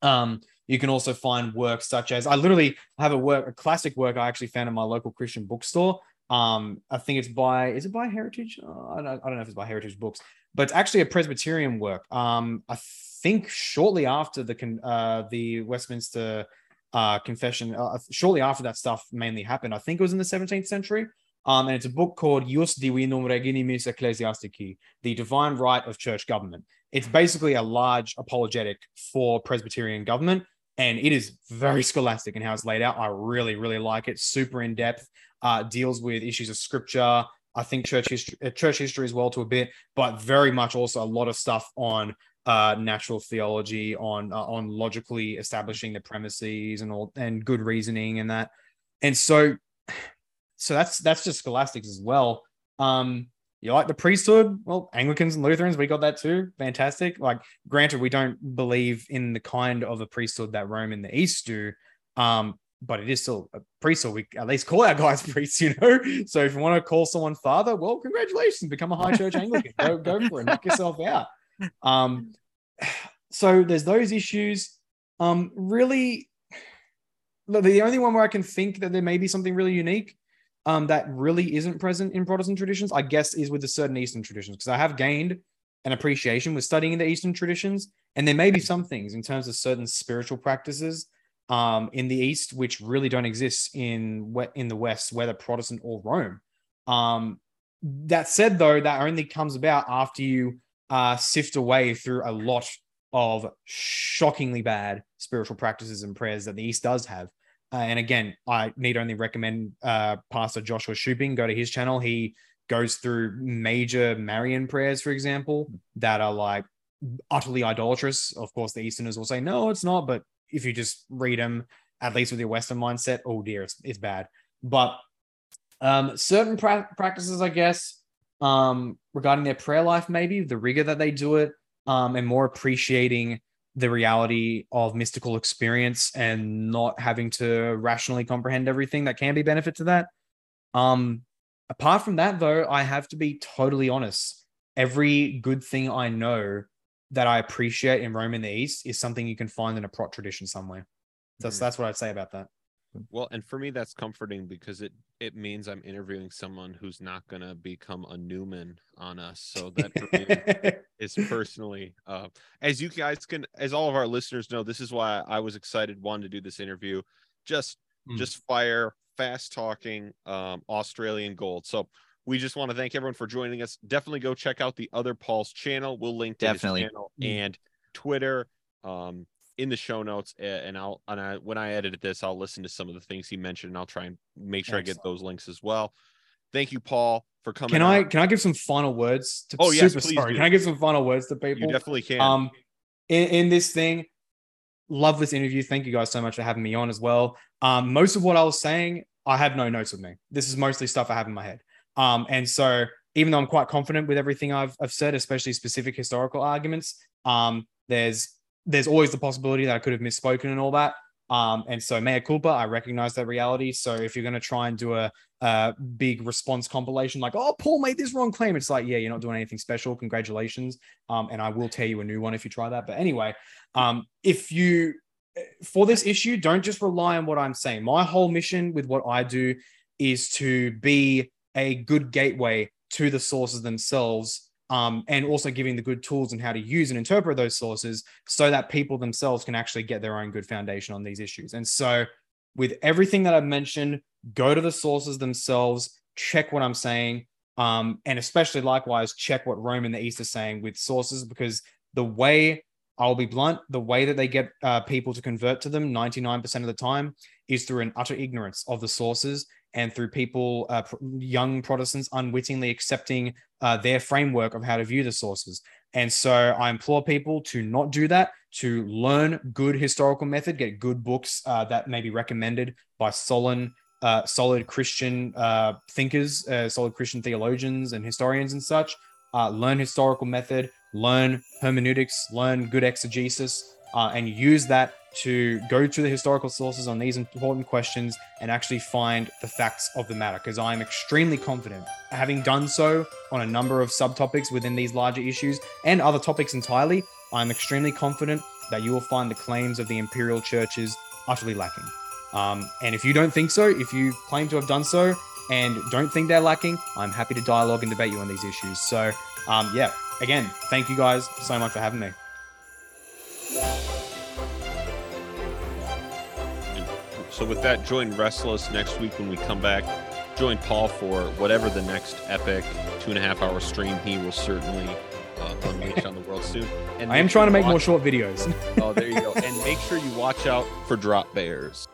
Um, you can also find works such as I literally have a work, a classic work I actually found in my local Christian bookstore. Um, I think it's by, is it by Heritage? Uh, I, don't, I don't know if it's by Heritage Books, but it's actually a Presbyterian work. Um, I think shortly after the uh, the Westminster uh, confession, uh, shortly after that stuff mainly happened. I think it was in the 17th century. Um, and it's a book called Jus Divinum Regiminis Ecclesiastici, The Divine Right of Church Government. It's basically a large apologetic for Presbyterian government, and it is very scholastic in how it's laid out. I really, really like it. Super in depth, uh, deals with issues of scripture. I think church history, uh, church history as well to a bit, but very much also a lot of stuff on uh, natural theology, on uh, on logically establishing the premises and all and good reasoning and that. And so, so that's that's just scholastics as well. Um, you like the priesthood? Well, Anglicans and Lutherans, we got that too. Fantastic. Like, granted, we don't believe in the kind of a priesthood that Rome in the East do. Um, but it is still a priesthood. We at least call our guys priests, you know. So if you want to call someone father, well, congratulations, become a high church Anglican. go, go for it, knock yourself out. Um, so there's those issues. Um, really, the only one where I can think that there may be something really unique um, that really isn't present in Protestant traditions, I guess, is with the certain Eastern traditions, because I have gained an appreciation with studying the Eastern traditions, and there may be some things in terms of certain spiritual practices um, in the East which really don't exist in in the West, whether Protestant or Rome. Um, that said, though, that only comes about after you uh, sift away through a lot of shockingly bad spiritual practices and prayers that the East does have. Uh, and again, I need only recommend uh, Pastor Joshua Schooping. Go to his channel. He goes through major Marian prayers, for example, that are like utterly idolatrous. Of course, the Easterners will say, no, it's not. But if you just read them, at least with your Western mindset, oh dear, it's, it's bad. But um, certain pra- practices, I guess, um, regarding their prayer life, maybe the rigor that they do it, um, and more appreciating the reality of mystical experience and not having to rationally comprehend everything that can be benefit to that. Um, apart from that, though, I have to be totally honest. Every good thing I know that I appreciate in Rome in the East is something you can find in a prot tradition somewhere. That's mm-hmm. that's what I'd say about that.
Well, and for me, that's comforting because it it means I'm interviewing someone who's not going to become a Newman on us. So that for me is personally, uh, as you guys can, as all of our listeners know, this is why I was excited one to do this interview. Just mm. just fire, fast talking, um, Australian gold. So we just want to thank everyone for joining us. Definitely go check out the other Paul's channel. We'll link to Definitely. his channel mm. and Twitter. Um, in the show notes and I'll and I when I edit this I'll listen to some of the things he mentioned and I'll try and make sure Excellent. I get those links as well. Thank you, Paul, for coming.
Can I can I give some final words to
Oh yes, please
sorry. Do. Can I give some final words to people?
You definitely can.
Um in, in this thing, love this interview. Thank you guys so much for having me on as well. Um, most of what I was saying, I have no notes with me. This is mostly stuff I have in my head. Um, and so even though I'm quite confident with everything I've, I've said, especially specific historical arguments, um, there's there's always the possibility that I could have misspoken and all that. Um, and so mea culpa, I recognize that reality. So if you're going to try and do a, a, big response compilation, like, oh, Paul made this wrong claim, it's like, yeah, you're not doing anything special. Congratulations. Um, and I will tell you a new one if you try that. But anyway, um, if you, for this issue, don't just rely on what I'm saying. My whole mission with what I do is to be a good gateway to the sources themselves um, and also giving the good tools and how to use and interpret those sources so that people themselves can actually get their own good foundation on these issues. And so, with everything that I've mentioned, go to the sources themselves, check what I'm saying, um, and especially likewise, check what Rome and the East are saying with sources because the way I'll be blunt, the way that they get uh, people to convert to them 99% of the time is through an utter ignorance of the sources and through people, uh, young Protestants, unwittingly accepting uh, their framework of how to view the sources. And so I implore people to not do that, to learn good historical method, get good books uh, that may be recommended by solid, uh, solid Christian uh, thinkers, uh, solid Christian theologians and historians and such. learn historical method, learn hermeneutics, learn good exegesis, uh, and use that to go to the historical sources on these important questions and actually find the facts of the matter. Because I'm extremely confident, having done so on a number of subtopics within these larger issues and other topics entirely, I'm extremely confident that you will find the claims of the imperial churches utterly lacking. Um, and if you don't think so, if you claim to have done so and don't think they're lacking, I'm happy to dialogue and debate you on these issues. So, um, yeah, again, thank you guys so much for having me.
So with that, join Restless next week when we come back. Join Paul for whatever the next epic two and a half hour stream he will certainly uh, unleash on the world soon.
And I am trying to make watch- more short videos.
oh, there you go. And make sure you watch out for drop bears.